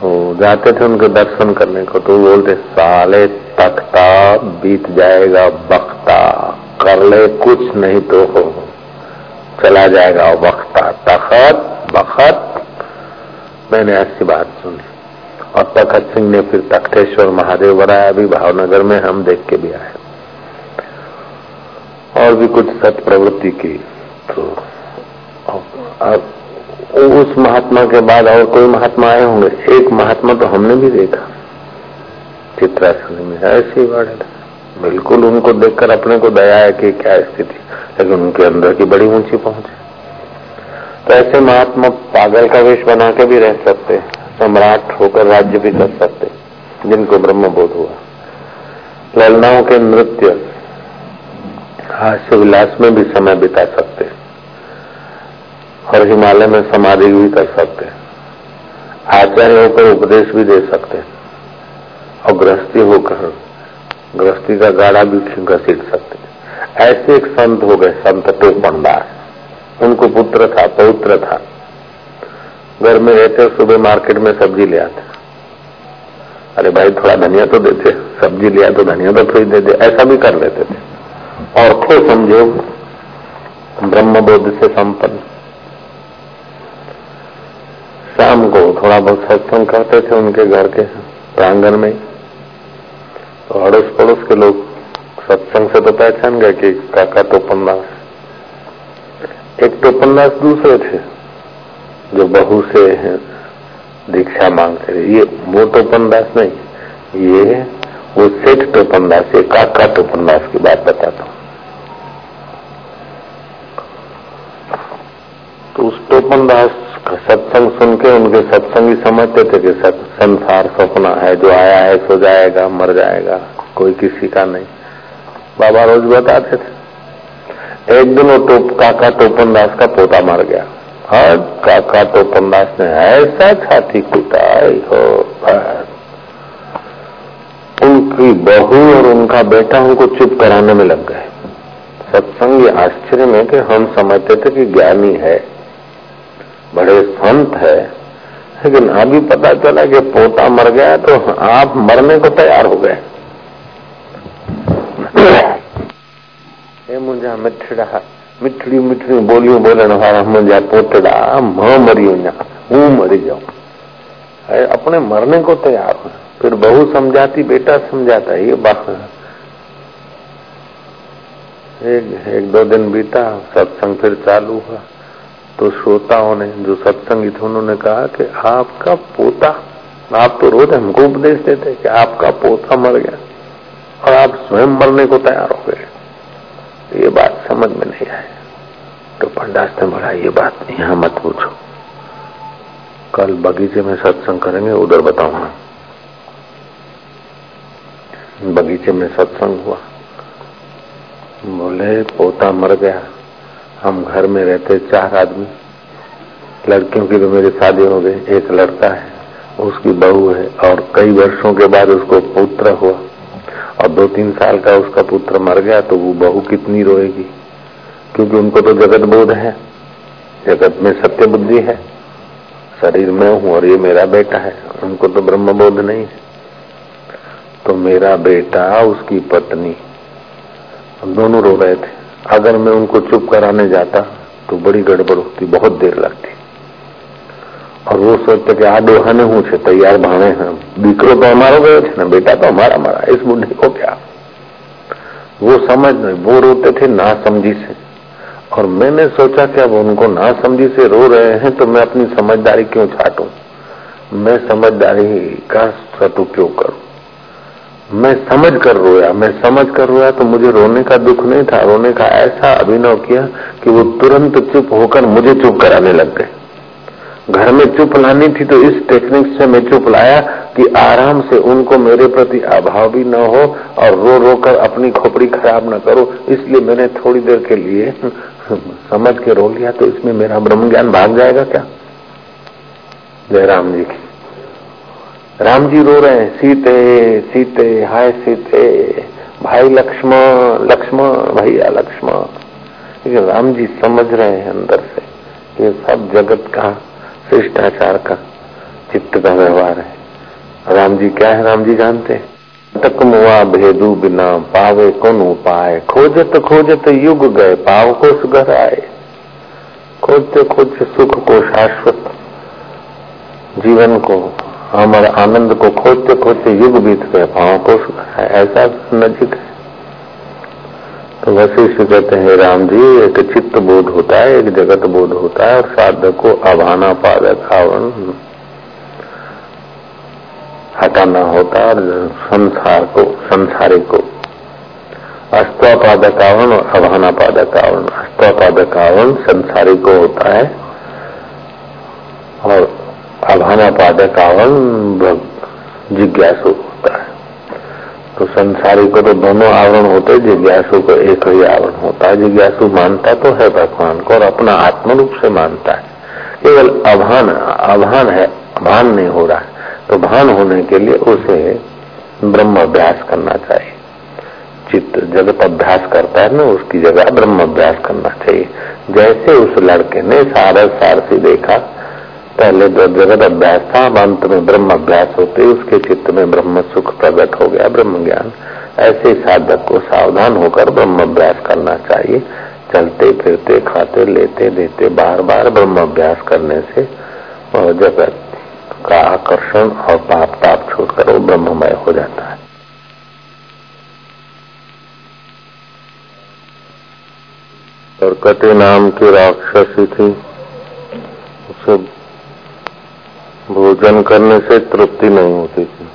वो जाते थे उनके दर्शन करने को तो बोलते, साले तख्ता बीत जाएगा, बख्ता, कर ले कुछ नहीं तो हो, चला जाएगा बख्ता। तखत, बखत, मैंने ऐसी बात सुनी। और तखत सिंह ने फिर तख्तेश्वर महादेव बनाया, अभी भावनगर में हम देख के भी आए। और भी कुछ सत प्रवृत्ति की तो अब उस महात्मा के बाद और कोई महात्मा आए होंगे? एक महात्मा तो हमने भी देखा। चित्रासन में ऐसे ही बिल्कुल उनको देखकर अपने को दया है कि क्या स्थिति। लेकिन उनके अंदर की बड़ी ऊँची पहुँचे तो ऐसे महात्मा पागल का वेश बना के भी रह सकते सम्राट होकर राज्य भी कर सकते जिनको ब्रह्म बोध हुआ। ललनाओं के नृत्य हास्य विलास में भी समय बिता सकते और हिमालय में समाधि भी कर सकते हैं। आचार्य होकर उपदेश भी दे सकते हैं। और गृहस्थी होकर, गृहस्थी का गाड़ा भी घसीट सकते ऐसे एक संत हो गए, संत टोपनदास उनको पुत्र था, पौत्र था। घर में रहते सुबह मार्केट में सब्ज़ी ले आते अरे भाई, थोड़ा धनिया तो देते सब्ज़ी लिया तो धनिया तो थोड़ी दे दे ऐसा भी कर लेते थे। और थे समझो ब्रह्म बोध से संपन्न। शाम को थोड़ा बहुत सत्संग करते थे उनके घर के प्रांगण में। तो अड़ोस पड़ोस के लोग सत्संग से तो पहचान गए कि काका टोपनदास। एक टोपनदास दूसरे थे, जो बहू से दीक्षा मांगते थे ये वो टोपनदास नहीं, ये वो सेठ टोपनदास, ये काका टोपनदास की बात बताता हूँ। तो उस टोपनदास सत्संग सुन के उनके सत्संगी समझते थे कि संसार सपना है, जो आया है सो जाएगा, मर जाएगा, कोई किसी का नहीं। बाबा रोज बताते थे। एक दिन वो टोप काका टोपन दास का पोता मर गया। हर काका टोपन दास ने ऐसा छाती कुटाई हो उनकी बहू और उनका बेटा उनको चुप कराने में लग गए। सत्संग आश्चर्य में कि हम समझते थे कि ज्ञानी है। बड़े संत है। लेकिन अभी पता चला कि पोता मर गया तो आप मरने को तैयार हो गए। मुझा मिठड़ा मिठड़ी मिठड़ी बोलियो बोलने वाला मुझा पोतड़ा म मरियो ना हूँ मरी जाऊँ। अपने मरने को तैयार हो। फिर बहू समझाती बेटा समझाता ये बात एक, एक दो दिन बीता सत्संग फिर चालू हुआ। तो श्रोताओं ने, जो सत्संगी थे, उन्होंने कहा कि आपका पोता, आप तो रोज हमको उपदेश देते कि आपका पोता मर गया और आप स्वयं मरने को तैयार हो गए। ये बात समझ में नहीं आई। तो पंडास ने बोला, ये बात यहाँ मत पूछो। कल बगीचे में सत्संग करेंगे, उधर बताऊँगा बगीचे में सत्संग हुआ। बोले, पोता मर गया। हम घर में रहते चार आदमी। लड़कियों की तो मेरी शादी हो गई, एक लड़का है, उसकी बहू है और कई वर्षों के बाद उसको पुत्र हुआ। और दो तीन साल का उसका पुत्र मर गया तो वो बहू कितनी रोएगी? क्योंकि उनको तो जगत बोध है, जगत में सत्य बुद्धि है, शरीर में हूँ और ये मेरा बेटा है, उनको तो ब्रह्म बोध नहीं है। तो मेरा बेटा, उसकी पत्नी दोनों रो रहे थे। अगर मैं उनको चुप कराने जाता तो बड़ी गड़बड़ होती बहुत देर लगती और वो सोचते कि आ डोहाने हूँ छे तैयार भावे हैं દીકરો तो हमारा गयो थे ना बेटा तो हमारा मरा इस बुढ़े को क्या वो समझ नहीं वो रोते थे ना समझी से और मैंने सोचा कि अब उनको ना समझी से रो रहे हैं तो मैं अपनी समझदारी क्यों छाटू मैं समझदारी का सदुपयोग करूं मैं समझ कर रोया। मैं समझ कर रोया तो मुझे रोने का दुख नहीं था। रोने का ऐसा अभिनव किया कि वो तुरंत चुप होकर मुझे चुप कराने लग गए। घर में चुप लानी थी तो इस टेक्निक से मैं चुप लाया कि आराम से उनको मेरे प्रति अभाव भी न हो और रो रो कर अपनी खोपड़ी खराब न करो। इसलिए मैंने थोड़ी देर के लिए समझ के रो लिया तो इसमें मेरा ब्रह्म ज्ञान भाग जाएगा क्या? जयराम जी की। राम जी रो रहे हैं, सीते सीते, हाय सीते, भाई लक्ष्मण लक्ष्मण, भैया लक्ष्मण। लेकिन राम जी समझ रहे हैं अंदर से ये सब जगत का, शिष्टाचार का चित्त का व्यवहार है। राम जी क्या है राम जी जानते हैं? तक मुआ भेदू बिना पावे कौन उपाय खोजत खोजत युग गए, पाव को सुगर आए खोजते खोजते सुख को शाश्वत जीवन को हमारे आनंद को खोजते खोजते युग बीत गए पाव को ऐसा नजीक है। तो वशिष्ठ कहते हैं राम जी, एक चित्त बोध होता है, एक जगत बोध होता है, और साधक को अभाना पादक आवरण हटाना होता और संसार को संसारी को। अस्तपादक आवरण और अभाना पादक आवरण अस्तपादक आवरण संसारी को होता है, और अभाना पादक आवरण जिज्ञासु होता है। तो संसारी को तो दोनों आवरण होते जिज्ञासु को एक ही आवरण होता है। जिज्ञासु मानता तो है भगवान को और अपना आत्म रूप से मानता है। केवल अभान अभान है भान नहीं हो रहा है। तो भान होने के लिए उसे ब्रह्म अभ्यास करना चाहिए। चित्त जगत अभ्यास करता है ना, उसकी जगह ब्रह्म अभ्यास करना चाहिए। जैसे उस लड़के ने सारस, सारसी देखा पहले तो जगत अभ्यास था अब अंत में ब्रह्म अभ्यास होते उसके चित्त में ब्रह्म सुख प्रकट हो गया, ब्रह्म ज्ञान। ऐसे साधक को सावधान होकर ब्रह्म अभ्यास करना चाहिए। चलते, फिरते, खाते, लेते, देते बार बार ब्रह्म अभ्यास करने से जगत का आकर्षण और पाप ताप छोड़कर वो ब्रह्ममय हो जाता है। और कटे नाम की राक्षसी थी, उसे भोजन करने से तृप्ति नहीं होती थी।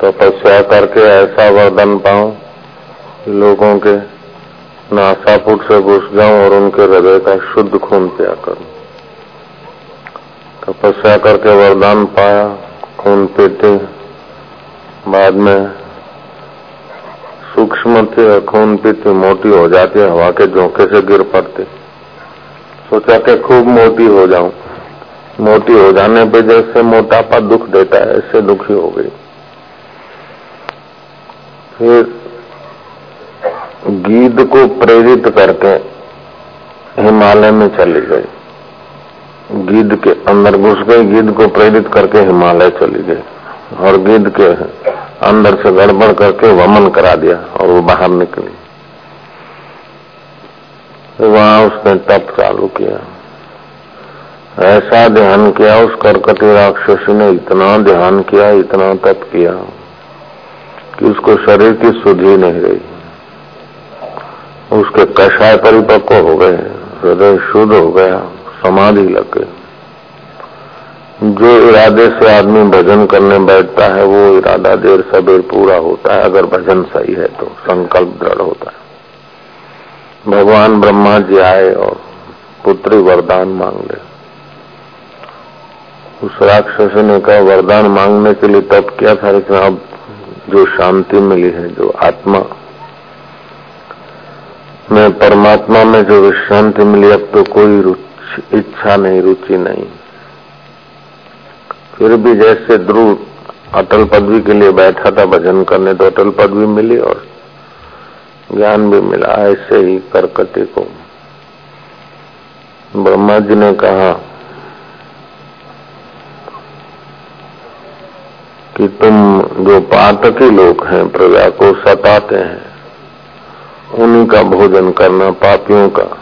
तपस्या तो करके ऐसा वरदान पाऊँ लोगों के नासापुट से घुस जाऊँ और उनके हृदय का शुद्ध खून पिया करूँ। तपस्या तो करके वरदान पाया, खून पीते। बाद में सूक्ष्म थे, खून पीती, मोटी हो जाती, हवा के झोंके से गिर पड़ते। सोचा कि खूब मोटी हो जाऊँ। मोटी हो जाने पे जैसे मोटापा दुख देता है, ऐसे दुखी हो गई। फिर गीत को प्रेरित करके हिमालय में चली गई। गिद्ध के अंदर घुस गई गिद्ध को प्रेरित करके हिमालय चली गई। और गिद्ध के अंदर से गड़बड़ करके वमन करा दिया और वो बाहर निकली। वहाँ उसने तप चालू किया। ऐसा ध्यान किया, उस करकटी राक्षसी ने इतना ध्यान किया, इतना तप किया, कि उसको शरीर की सुधि नहीं रही। उसके कषाय परिपक्व हो गए, हृदय शुद्ध हो गया, समाधि लग गई। जो इरादे से आदमी भजन करने बैठता है, वो इरादा देर सबेर पूरा होता है। अगर भजन सही है तो संकल्प दृढ़ होता है। भगवान ब्रह्मा जी आए और पुत्री वरदान मांग ले। उस राक्षस ने कहा, वरदान मांगने के लिए तब किया था, लेकिन अब जो शांति मिली है, जो आत्मा। में परमात्मा में जो विश्रांति मिली, अब तो कोई इच्छा नहीं, रुचि नहीं। फिर भी जैसे ध्रुव अटल पदवी के लिए बैठा था, भजन करने तो अटल पदवी मिली और ज्ञान भी मिला, ऐसे ही करकटे को। ब्रह्मा जी ने कहा कि तुम जो पातकी लोग हैं, प्रजा को सताते हैं। उन्हीं का भोजन करना पापियों का।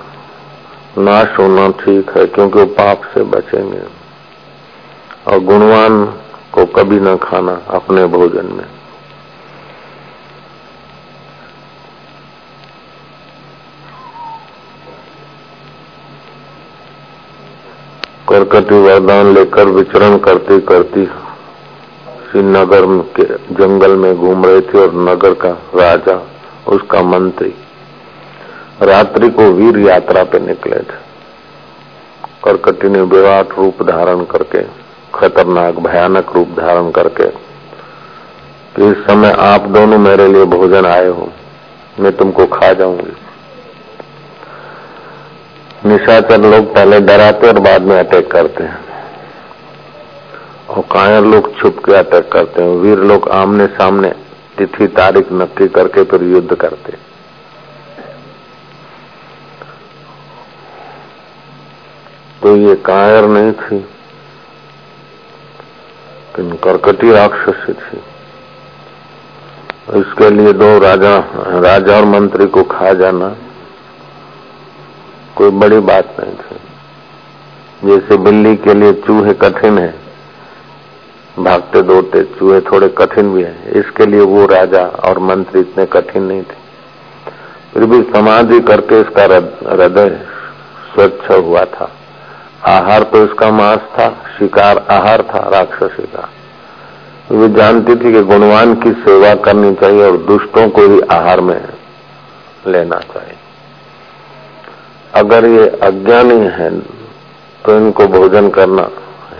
नाश होना ठीक है, क्योंकि वो पाप से बचेंगे। और गुणवान को कभी न खाना अपने भोजन में। करकटी वरदान लेकर विचरण करती करती श्रीनगर के जंगल में घूम रहे थे और नगर का राजा, उसका मंत्री रात्रि को वीर यात्रा पे निकले थे। करकटी ने विराट रूप धारण करके, खतरनाक, भयानक रूप धारण करके, कि इस समय आप दोनों मेरे लिए भोजन आए हो, मैं तुमको खा जाऊँगी। निशाचर लोग पहले डराते और बाद में अटैक करते हैं। और कायर लोग छुप के अटैक करते हैं। वीर लोग आमने सामने तिथि, तारीख नक्की करके फिर युद्ध करते हैं। तो ये कायर नहीं थी लेकिन करकटी राक्षसी थी। इसके लिए दो राजा राजा और मंत्री को खा जाना कोई बड़ी बात नहीं थी। जैसे बिल्ली के लिए चूहे कठिन है भागते दौड़ते चूहे थोड़े कठिन भी है। इसके लिए वो राजा और मंत्री इतने कठिन नहीं थे। फिर भी समाधि करके इसका हृदय स्वच्छ हुआ था। आहार तो इसका मांस था, शिकार आहार था, राक्षसी का वे जानती थी कि गुणवान की सेवा करनी चाहिए और दुष्टों को ही आहार में लेना चाहिए। अगर ये अज्ञानी है तो इनको भोजन करना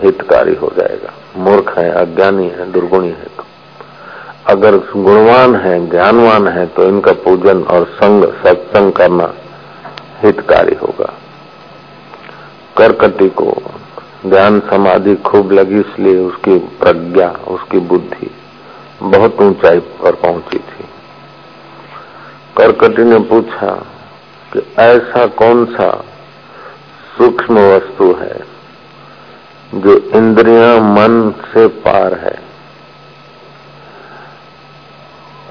हितकारी हो जाएगा। मूर्ख है, अज्ञानी है, दुर्गुणी है। तो अगर गुणवान है, ज्ञानवान है तो इनका पूजन और संग सत्संग करना हितकारी होगा। करकटी को ध्यान समाधि खूब लगी, इसलिए उसकी प्रज्ञा, उसकी बुद्धि बहुत ऊंचाई पर पहुँची थी। करकटी ने पूछा कि ऐसा कौन सा सूक्ष्म वस्तु है जो इंद्रियाँ मन से पार है।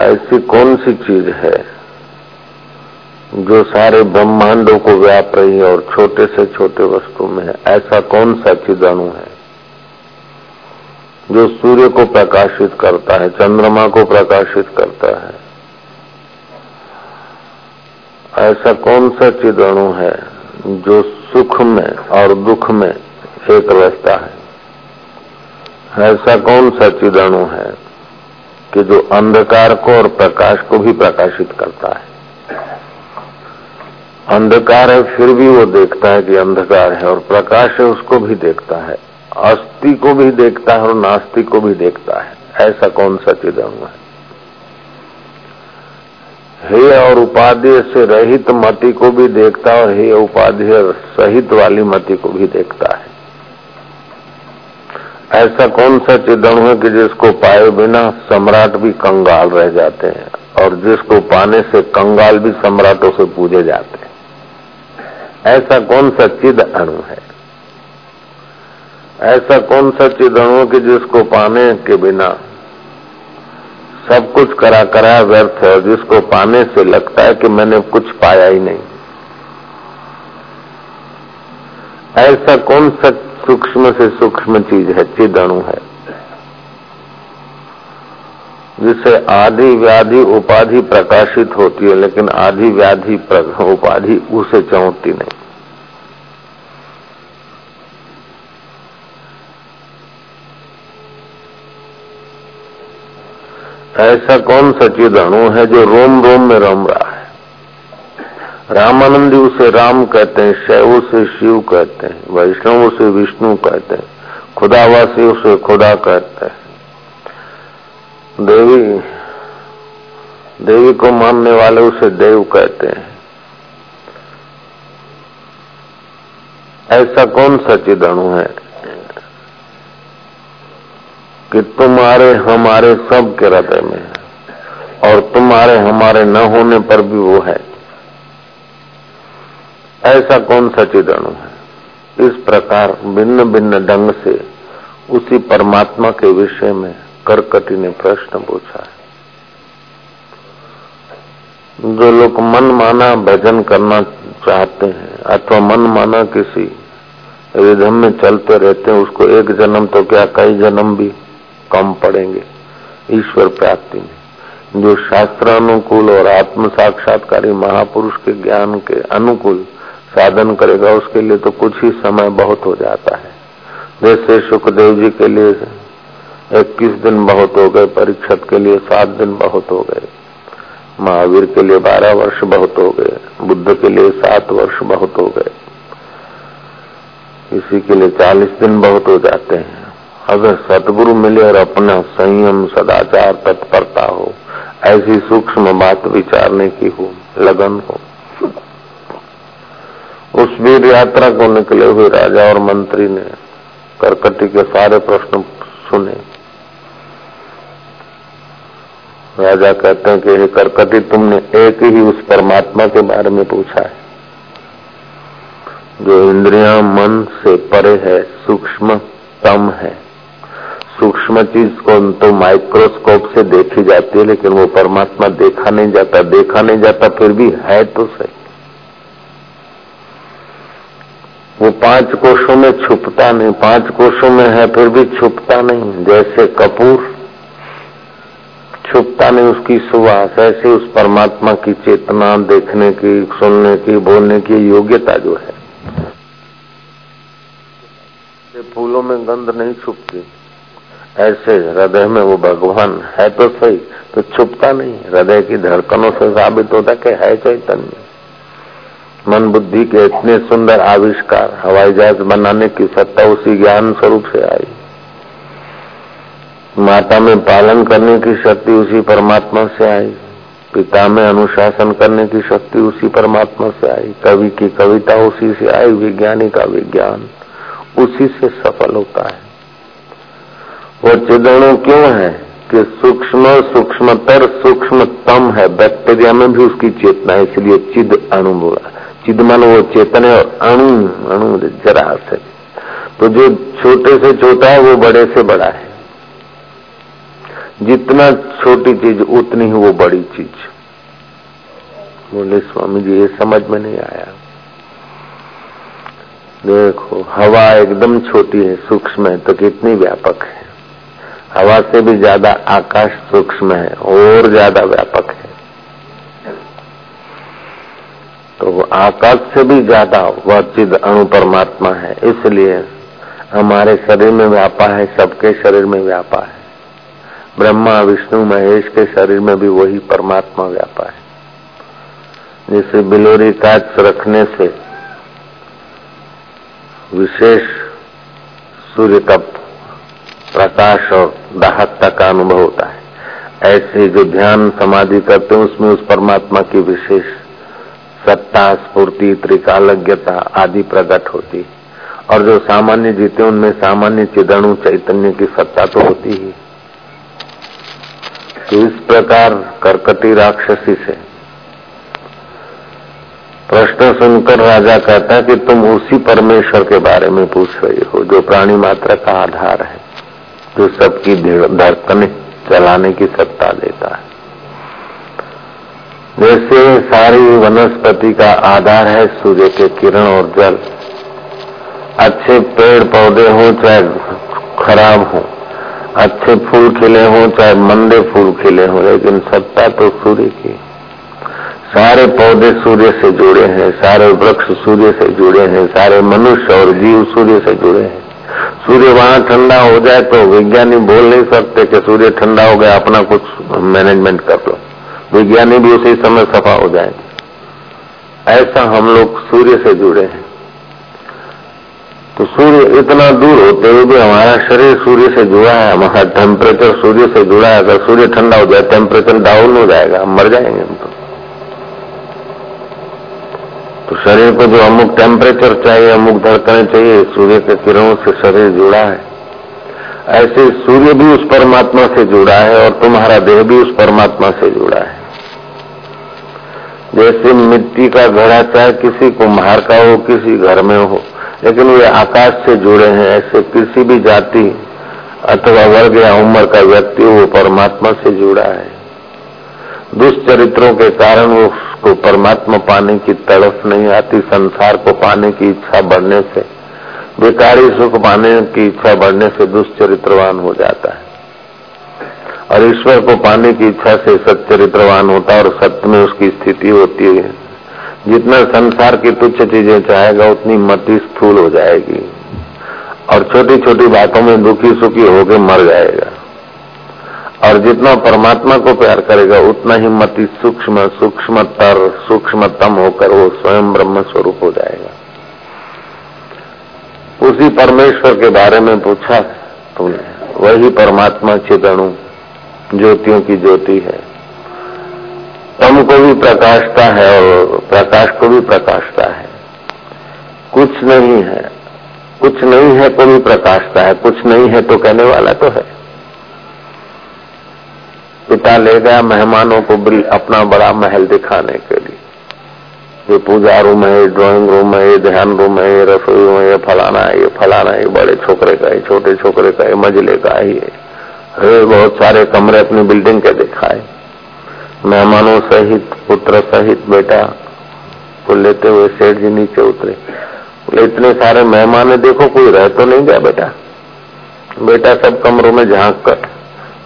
ऐसी कौन सी चीज़ है जो सारे ब्रह्मांडों को व्याप रही है और छोटे से छोटे वस्तु में है? ऐसा कौन सा चिदणु है जो सूर्य को प्रकाशित करता है, चंद्रमा को प्रकाशित करता है? ऐसा कौन सा चिदणु है जो सुख में और दुख में एक रहता है। ऐसा कौन सा चिदणु है कि जो अंधकार को और प्रकाश को भी प्रकाशित करता है? अंधकार है, फिर भी वो देखता है कि अंधकार है और प्रकाश है, उसको भी देखता है। अस्थि को भी देखता है और नास्ति को भी देखता है। ऐसा कौन सा चिदंग है? हे और उपाधि से रहित मति को भी देखता है और हे उपाधि सहित वाली मति को भी देखता है। ऐसा कौन सा चिदम है कि जिसको पाए बिना सम्राट भी कंगाल रह जाते हैं और जिसको पाने से कंगाल भी सम्राटों से पूजे जाते हैं? ऐसा कौन सा चिद अणु है? ऐसा कौन सा चिद अणु कि जिसको पाने के बिना सब कुछ करा करा व्यर्थ है जिसको पाने से लगता है कि मैंने कुछ पाया ही नहीं? ऐसा कौन सा सूक्ष्म से सूक्ष्म चीज़ है चिदणु है। जिससे आदि व्याधि उपाधि प्रकाशित होती है, लेकिन आदि व्याधि उपाधि उसे चौंकती नहीं। ऐसा कौन सा चीज़ अणु है जो रोम रोम में रम रहा है? रामानंदी उसे राम कहते हैं, शैव से शिव कहते हैं, वैष्णव से विष्णु कहते हैं, खुदावासी उसे खुदा कहते हैं। देवी देवी को मानने वाले उसे देव कहते हैं। ऐसा कौन सा चिदणु है? कि तुम्हारे, हमारे सब के हृदय में और तुम्हारे, हमारे न होने पर भी वो है। ऐसा कौन सा चिदणु है? इस प्रकार भिन्न भिन्न ढंग से उसी परमात्मा के विषय में करकटी ने प्रश्न पूछा है। जो लोग मन माना भजन करना चाहते हैं अथवा मन माना किसी रिधम में चलते रहते हैं, उसको एक जन्म तो क्या कई जन्म भी कम पड़ेंगे? ईश्वर प्राप्ति में। जो शास्त्र अनुकूल और आत्म साक्षात्कारी महापुरुष के ज्ञान के अनुकूल साधन करेगा, उसके लिए तो कुछ ही समय बहुत हो जाता है। जैसे सुखदेव जी के लिए इक्कीस दिन बहुत हो गए, परीक्षत के लिए सात दिन बहुत हो गए, महावीर के लिए बारह वर्ष बहुत हो गए, बुद्ध के लिए सात वर्ष बहुत हो गए। इसी के लिए चालीस दिन बहुत हो जाते हैं। अगर सतगुरु मिले और अपना संयम, सदाचार, तत्परता हो, ऐसी सूक्ष्म बात विचारने की हो, लगन हो। उस वीर यात्रा को निकले हुए राजा और मंत्री ने करकटी के सारे प्रश्न सुने। राजा कहते हैं कि, हे करकटी, तुमने एक ही उस परमात्मा के बारे में पूछा है, जो इंद्रिया मन से परे है, सूक्ष्म तम है। सूक्ष्म चीज़ को तो माइक्रोस्कोप से देखी जाती है, लेकिन वो परमात्मा देखा नहीं जाता। देखा नहीं जाता, फिर भी है तो सही। वो पाँच कोषों में छुपता नहीं, पाँच कोषों में है, फिर भी छुपता नहीं, जैसे कपूर। छुपता नहीं, उसकी सुवास, ऐसे उस परमात्मा की चेतना देखने की, सुनने की, बोलने की योग्यता जो है। फूलों में गंध नहीं छुपती। ऐसे हृदय में वो भगवान है तो सही तो छुपता नहीं, हृदय की धड़कनों से साबित होता कि है चैतन्य। मन बुद्धि के इतने सुंदर आविष्कार, हवाई जहाज़ बनाने की सत्ता उसी ज्ञान स्वरूप से आई। माता में पालन करने की शक्ति उसी परमात्मा से आई। पिता में अनुशासन करने की शक्ति उसी परमात्मा से आई। कवि की कविता उसी से आई विज्ञानी का विज्ञान उसी से सफल होता है। वो चिदणु क्यों है कि सूक्ष्म सूक्ष्मतर सूक्ष्मतम है? बैक्टीरिया में भी उसकी चेतना है, इसलिए चिद अणु बोला चिद मन वो चेतन है और अणु अणु जरा से। तो जो छोटे से छोटा है, वो बड़े से बड़ा है। जितना छोटी चीज़, उतनी ही वो बड़ी चीज़। बोले स्वामी जी ये समझ में नहीं आया। देखो, हवा एकदम छोटी है, सूक्ष्म है तो कितनी व्यापक है। हवा से भी ज़्यादा आकाश सूक्ष्म है, और ज़्यादा व्यापक है तो आकाश से भी ज़्यादा वह चिद अणु परमात्मा है। इसलिए हमारे शरीर में व्यापा है, सबके शरीर में व्यापा है। ब्रह्मा, विष्णु, महेश के शरीर में भी वही परमात्मा व्यापा है। जैसे बिलोरी काच रखने से विशेष सूर्य का प्रकाश और दाहकता का अनुभव होता है। ऐसे जो ध्यान समाधि करते हैं, उसमें उस परमात्मा की विशेष सत्ता, स्फूर्ति, त्रिकालज्ञता आदि प्रकट होती और जो सामान्य जीते, उनमें सामान्य चिदणु चैतन्य की सत्ता तो होती ही। तो इस प्रकार करकटी राक्षसी से प्रश्न सुनकर राजा कहता कि तुम उसी परमेश्वर के बारे में पूछ रही हो, जो प्राणी मात्रा का आधार है, जो सबकी धड़कने, चलाने की सत्ता देता है। जैसे सारी वनस्पति का आधार है सूर्य के किरण और जल। अच्छे पेड़ पौधे हो, चाहे खराब हो, अच्छे फूल खिले हों, चाहे मंदे फूल खिले हों, लेकिन सत्ता तो सूर्य की सारे पौधे सूर्य से जुड़े हैं, सारे वृक्ष सूर्य से जुड़े हैं, सारे मनुष्य और जीव सूर्य से जुड़े हैं। सूर्य वहाँ ठंडा हो जाए तो विज्ञानी बोल नहीं सकते कि सूर्य ठंडा हो गया, अपना कुछ मैनेजमेंट कर लो। विज्ञानी भी उसी समय सफ़ा हो जाए ऐसा हम लोग सूर्य से जुड़े हैं। तो सूर्य इतना दूर होते हुए भी हमारा शरीर सूर्य से जुड़ा है। हमारा टेम्परेचर सूर्य से जुड़ा है। अगर सूर्य ठंडा हो जाए टेम्परेचर डाउन हो जाएगा। हम मर जाएँगे हम तो। तो शरीर को जो अमुक टेम्परेचर चाहिए, अमुक धड़कने चाहिए, सूर्य के किरणों से शरीर जुड़ा है। ऐसे सूर्य भी उस परमात्मा से जुड़ा है और तुम्हारा देह भी उस परमात्मा से जुड़ा है। जैसे मिट्टी का घड़ा चाहे किसी कुम्हार का हो, किसी घर में हो, लेकिन वे आकाश से जुड़े हैं, ऐसे किसी भी जाति अथवा वर्ग या उम्र का व्यक्ति वो परमात्मा से जुड़ा है। दुष्चरित्रों के कारण वो उसको परमात्मा पाने की तड़फ नहीं आती, संसार को पाने की इच्छा बढ़ने से, बेकारी सुख पाने की इच्छा बढ़ने से दुष्चरित्रवान हो जाता है। और ईश्वर को पाने की इच्छा से सच्चरित्रवान होता है और सत्य में उसकी स्थिति होती है। जितना संसार की तुच्छ चीज़ें चाहेगा, उतनी मति स्थूल हो जाएगी। और छोटी छोटी बातों में दुखी सुखी होकर मर जाएगा। और जितना परमात्मा को प्यार करेगा, उतना ही मति सूक्ष्म, सूक्ष्मतर, सूक्ष्मतम होकर वो स्वयं ब्रह्म स्वरूप हो जाएगा। उसी परमेश्वर के बारे में पूछा तुमने, वही परमात्मा चेतणु ज्योतियों की ज्योति है। तम को भी प्रकाशता है और प्रकाश को भी प्रकाशता है। कुछ नहीं है। कुछ नहीं है तो भी प्रकाशता है। कुछ नहीं है तो कहने वाला तो है। पिता ले गया मेहमानों को अपना बड़ा महल दिखाने के लिए। ये पूजा रूम है, ड्राइंग रूम है ये ध्यान रूम है ये रसोई रूम है, ये फलाना है, ये फलाना है बड़े छोकरे का है, छोटे छोकरे का है, मजले का है, ये। बहुत सारे कमरे अपनी बिल्डिंग के दिखाए। मेहमानों सहित, पुत्र सहित, बेटा को लेते हुए सेठ जी नीचे उतरे। बोले, इतने सारे मेहमान है, देखो, कोई रह तो नहीं गया बेटा। बेटा सब कमरों में झाँक कर,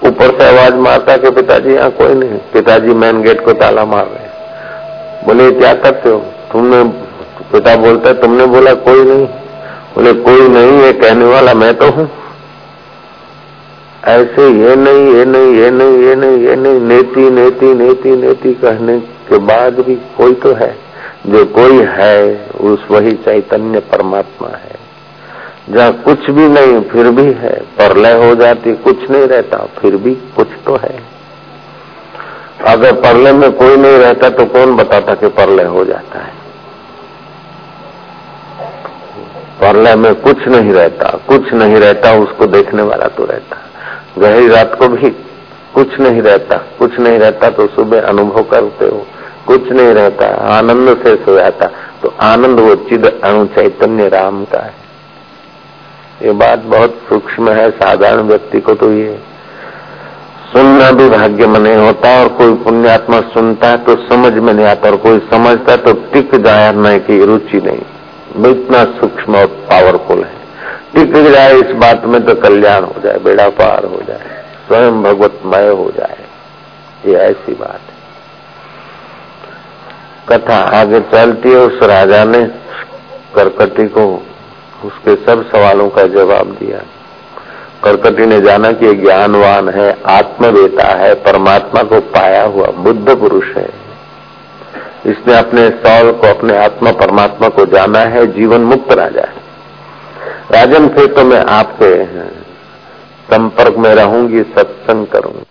ऊपर से आवाज़ मारता कि पिताजी, यहाँ कोई नहीं। पिताजी मेन गेट को ताला मार रहे बोले, क्या करते हो? तुमने, पिता बोलता तुमने बोला, कोई नहीं। बोले, कोई नहीं, ये कहने वाला मैं तो हूँ। ऐसे ये नहीं ये नहीं ये नहीं ये नहीं ये नहीं, नेति नेति नेति नेति कहने के बाद भी कोई तो है। जो कोई है, उस वही चैतन्य परमात्मा है। जहाँ कुछ भी नहीं, फिर भी है। परलय हो जाती, कुछ नहीं रहता, फिर भी कुछ तो है। अगर परलय में कोई नहीं रहता तो कौन बताता कि परलय हो जाता है? परलय में कुछ नहीं रहता, कुछ नहीं रहता, उसको देखने वाला तो रहता। गहरी रात को भी कुछ नहीं रहता, कुछ नहीं रहता तो सुबह अनुभव करते हो, कुछ नहीं रहता, आनंद से सो जाता तो आनंद वो चिद अणु चैतन्य राम का है। ये बात बहुत सूक्ष्म है, साधारण व्यक्ति को तो ये सुनना भी भाग्य में नहीं होता और कोई पुण्यात्मा सुनता है तो समझ में नहीं आता और कोई समझता तो टिक जाए की रुचि नहीं। इतना सूक्ष्म और पावरफुल है। टिक जाए इस बात में तो कल्याण हो जाए, बेड़ा पार हो जाए, स्वयं भगवतमय हो जाए। ये ऐसी बात है। कथा आगे चलती है, उस राजा ने करकटी को उसके सब सवालों का जवाब दिया। करकटी ने जाना कि ज्ञानवान है, आत्मवेता है, परमात्मा को पाया हुआ बुद्ध पुरुष है। इसने अपने सौल को, अपने आत्मा, परमात्मा को जाना है, जीवन मुक्त राजा है। राजन फिर तो मैं आपके संपर्क में रहूँगी सत्संग करूँगी।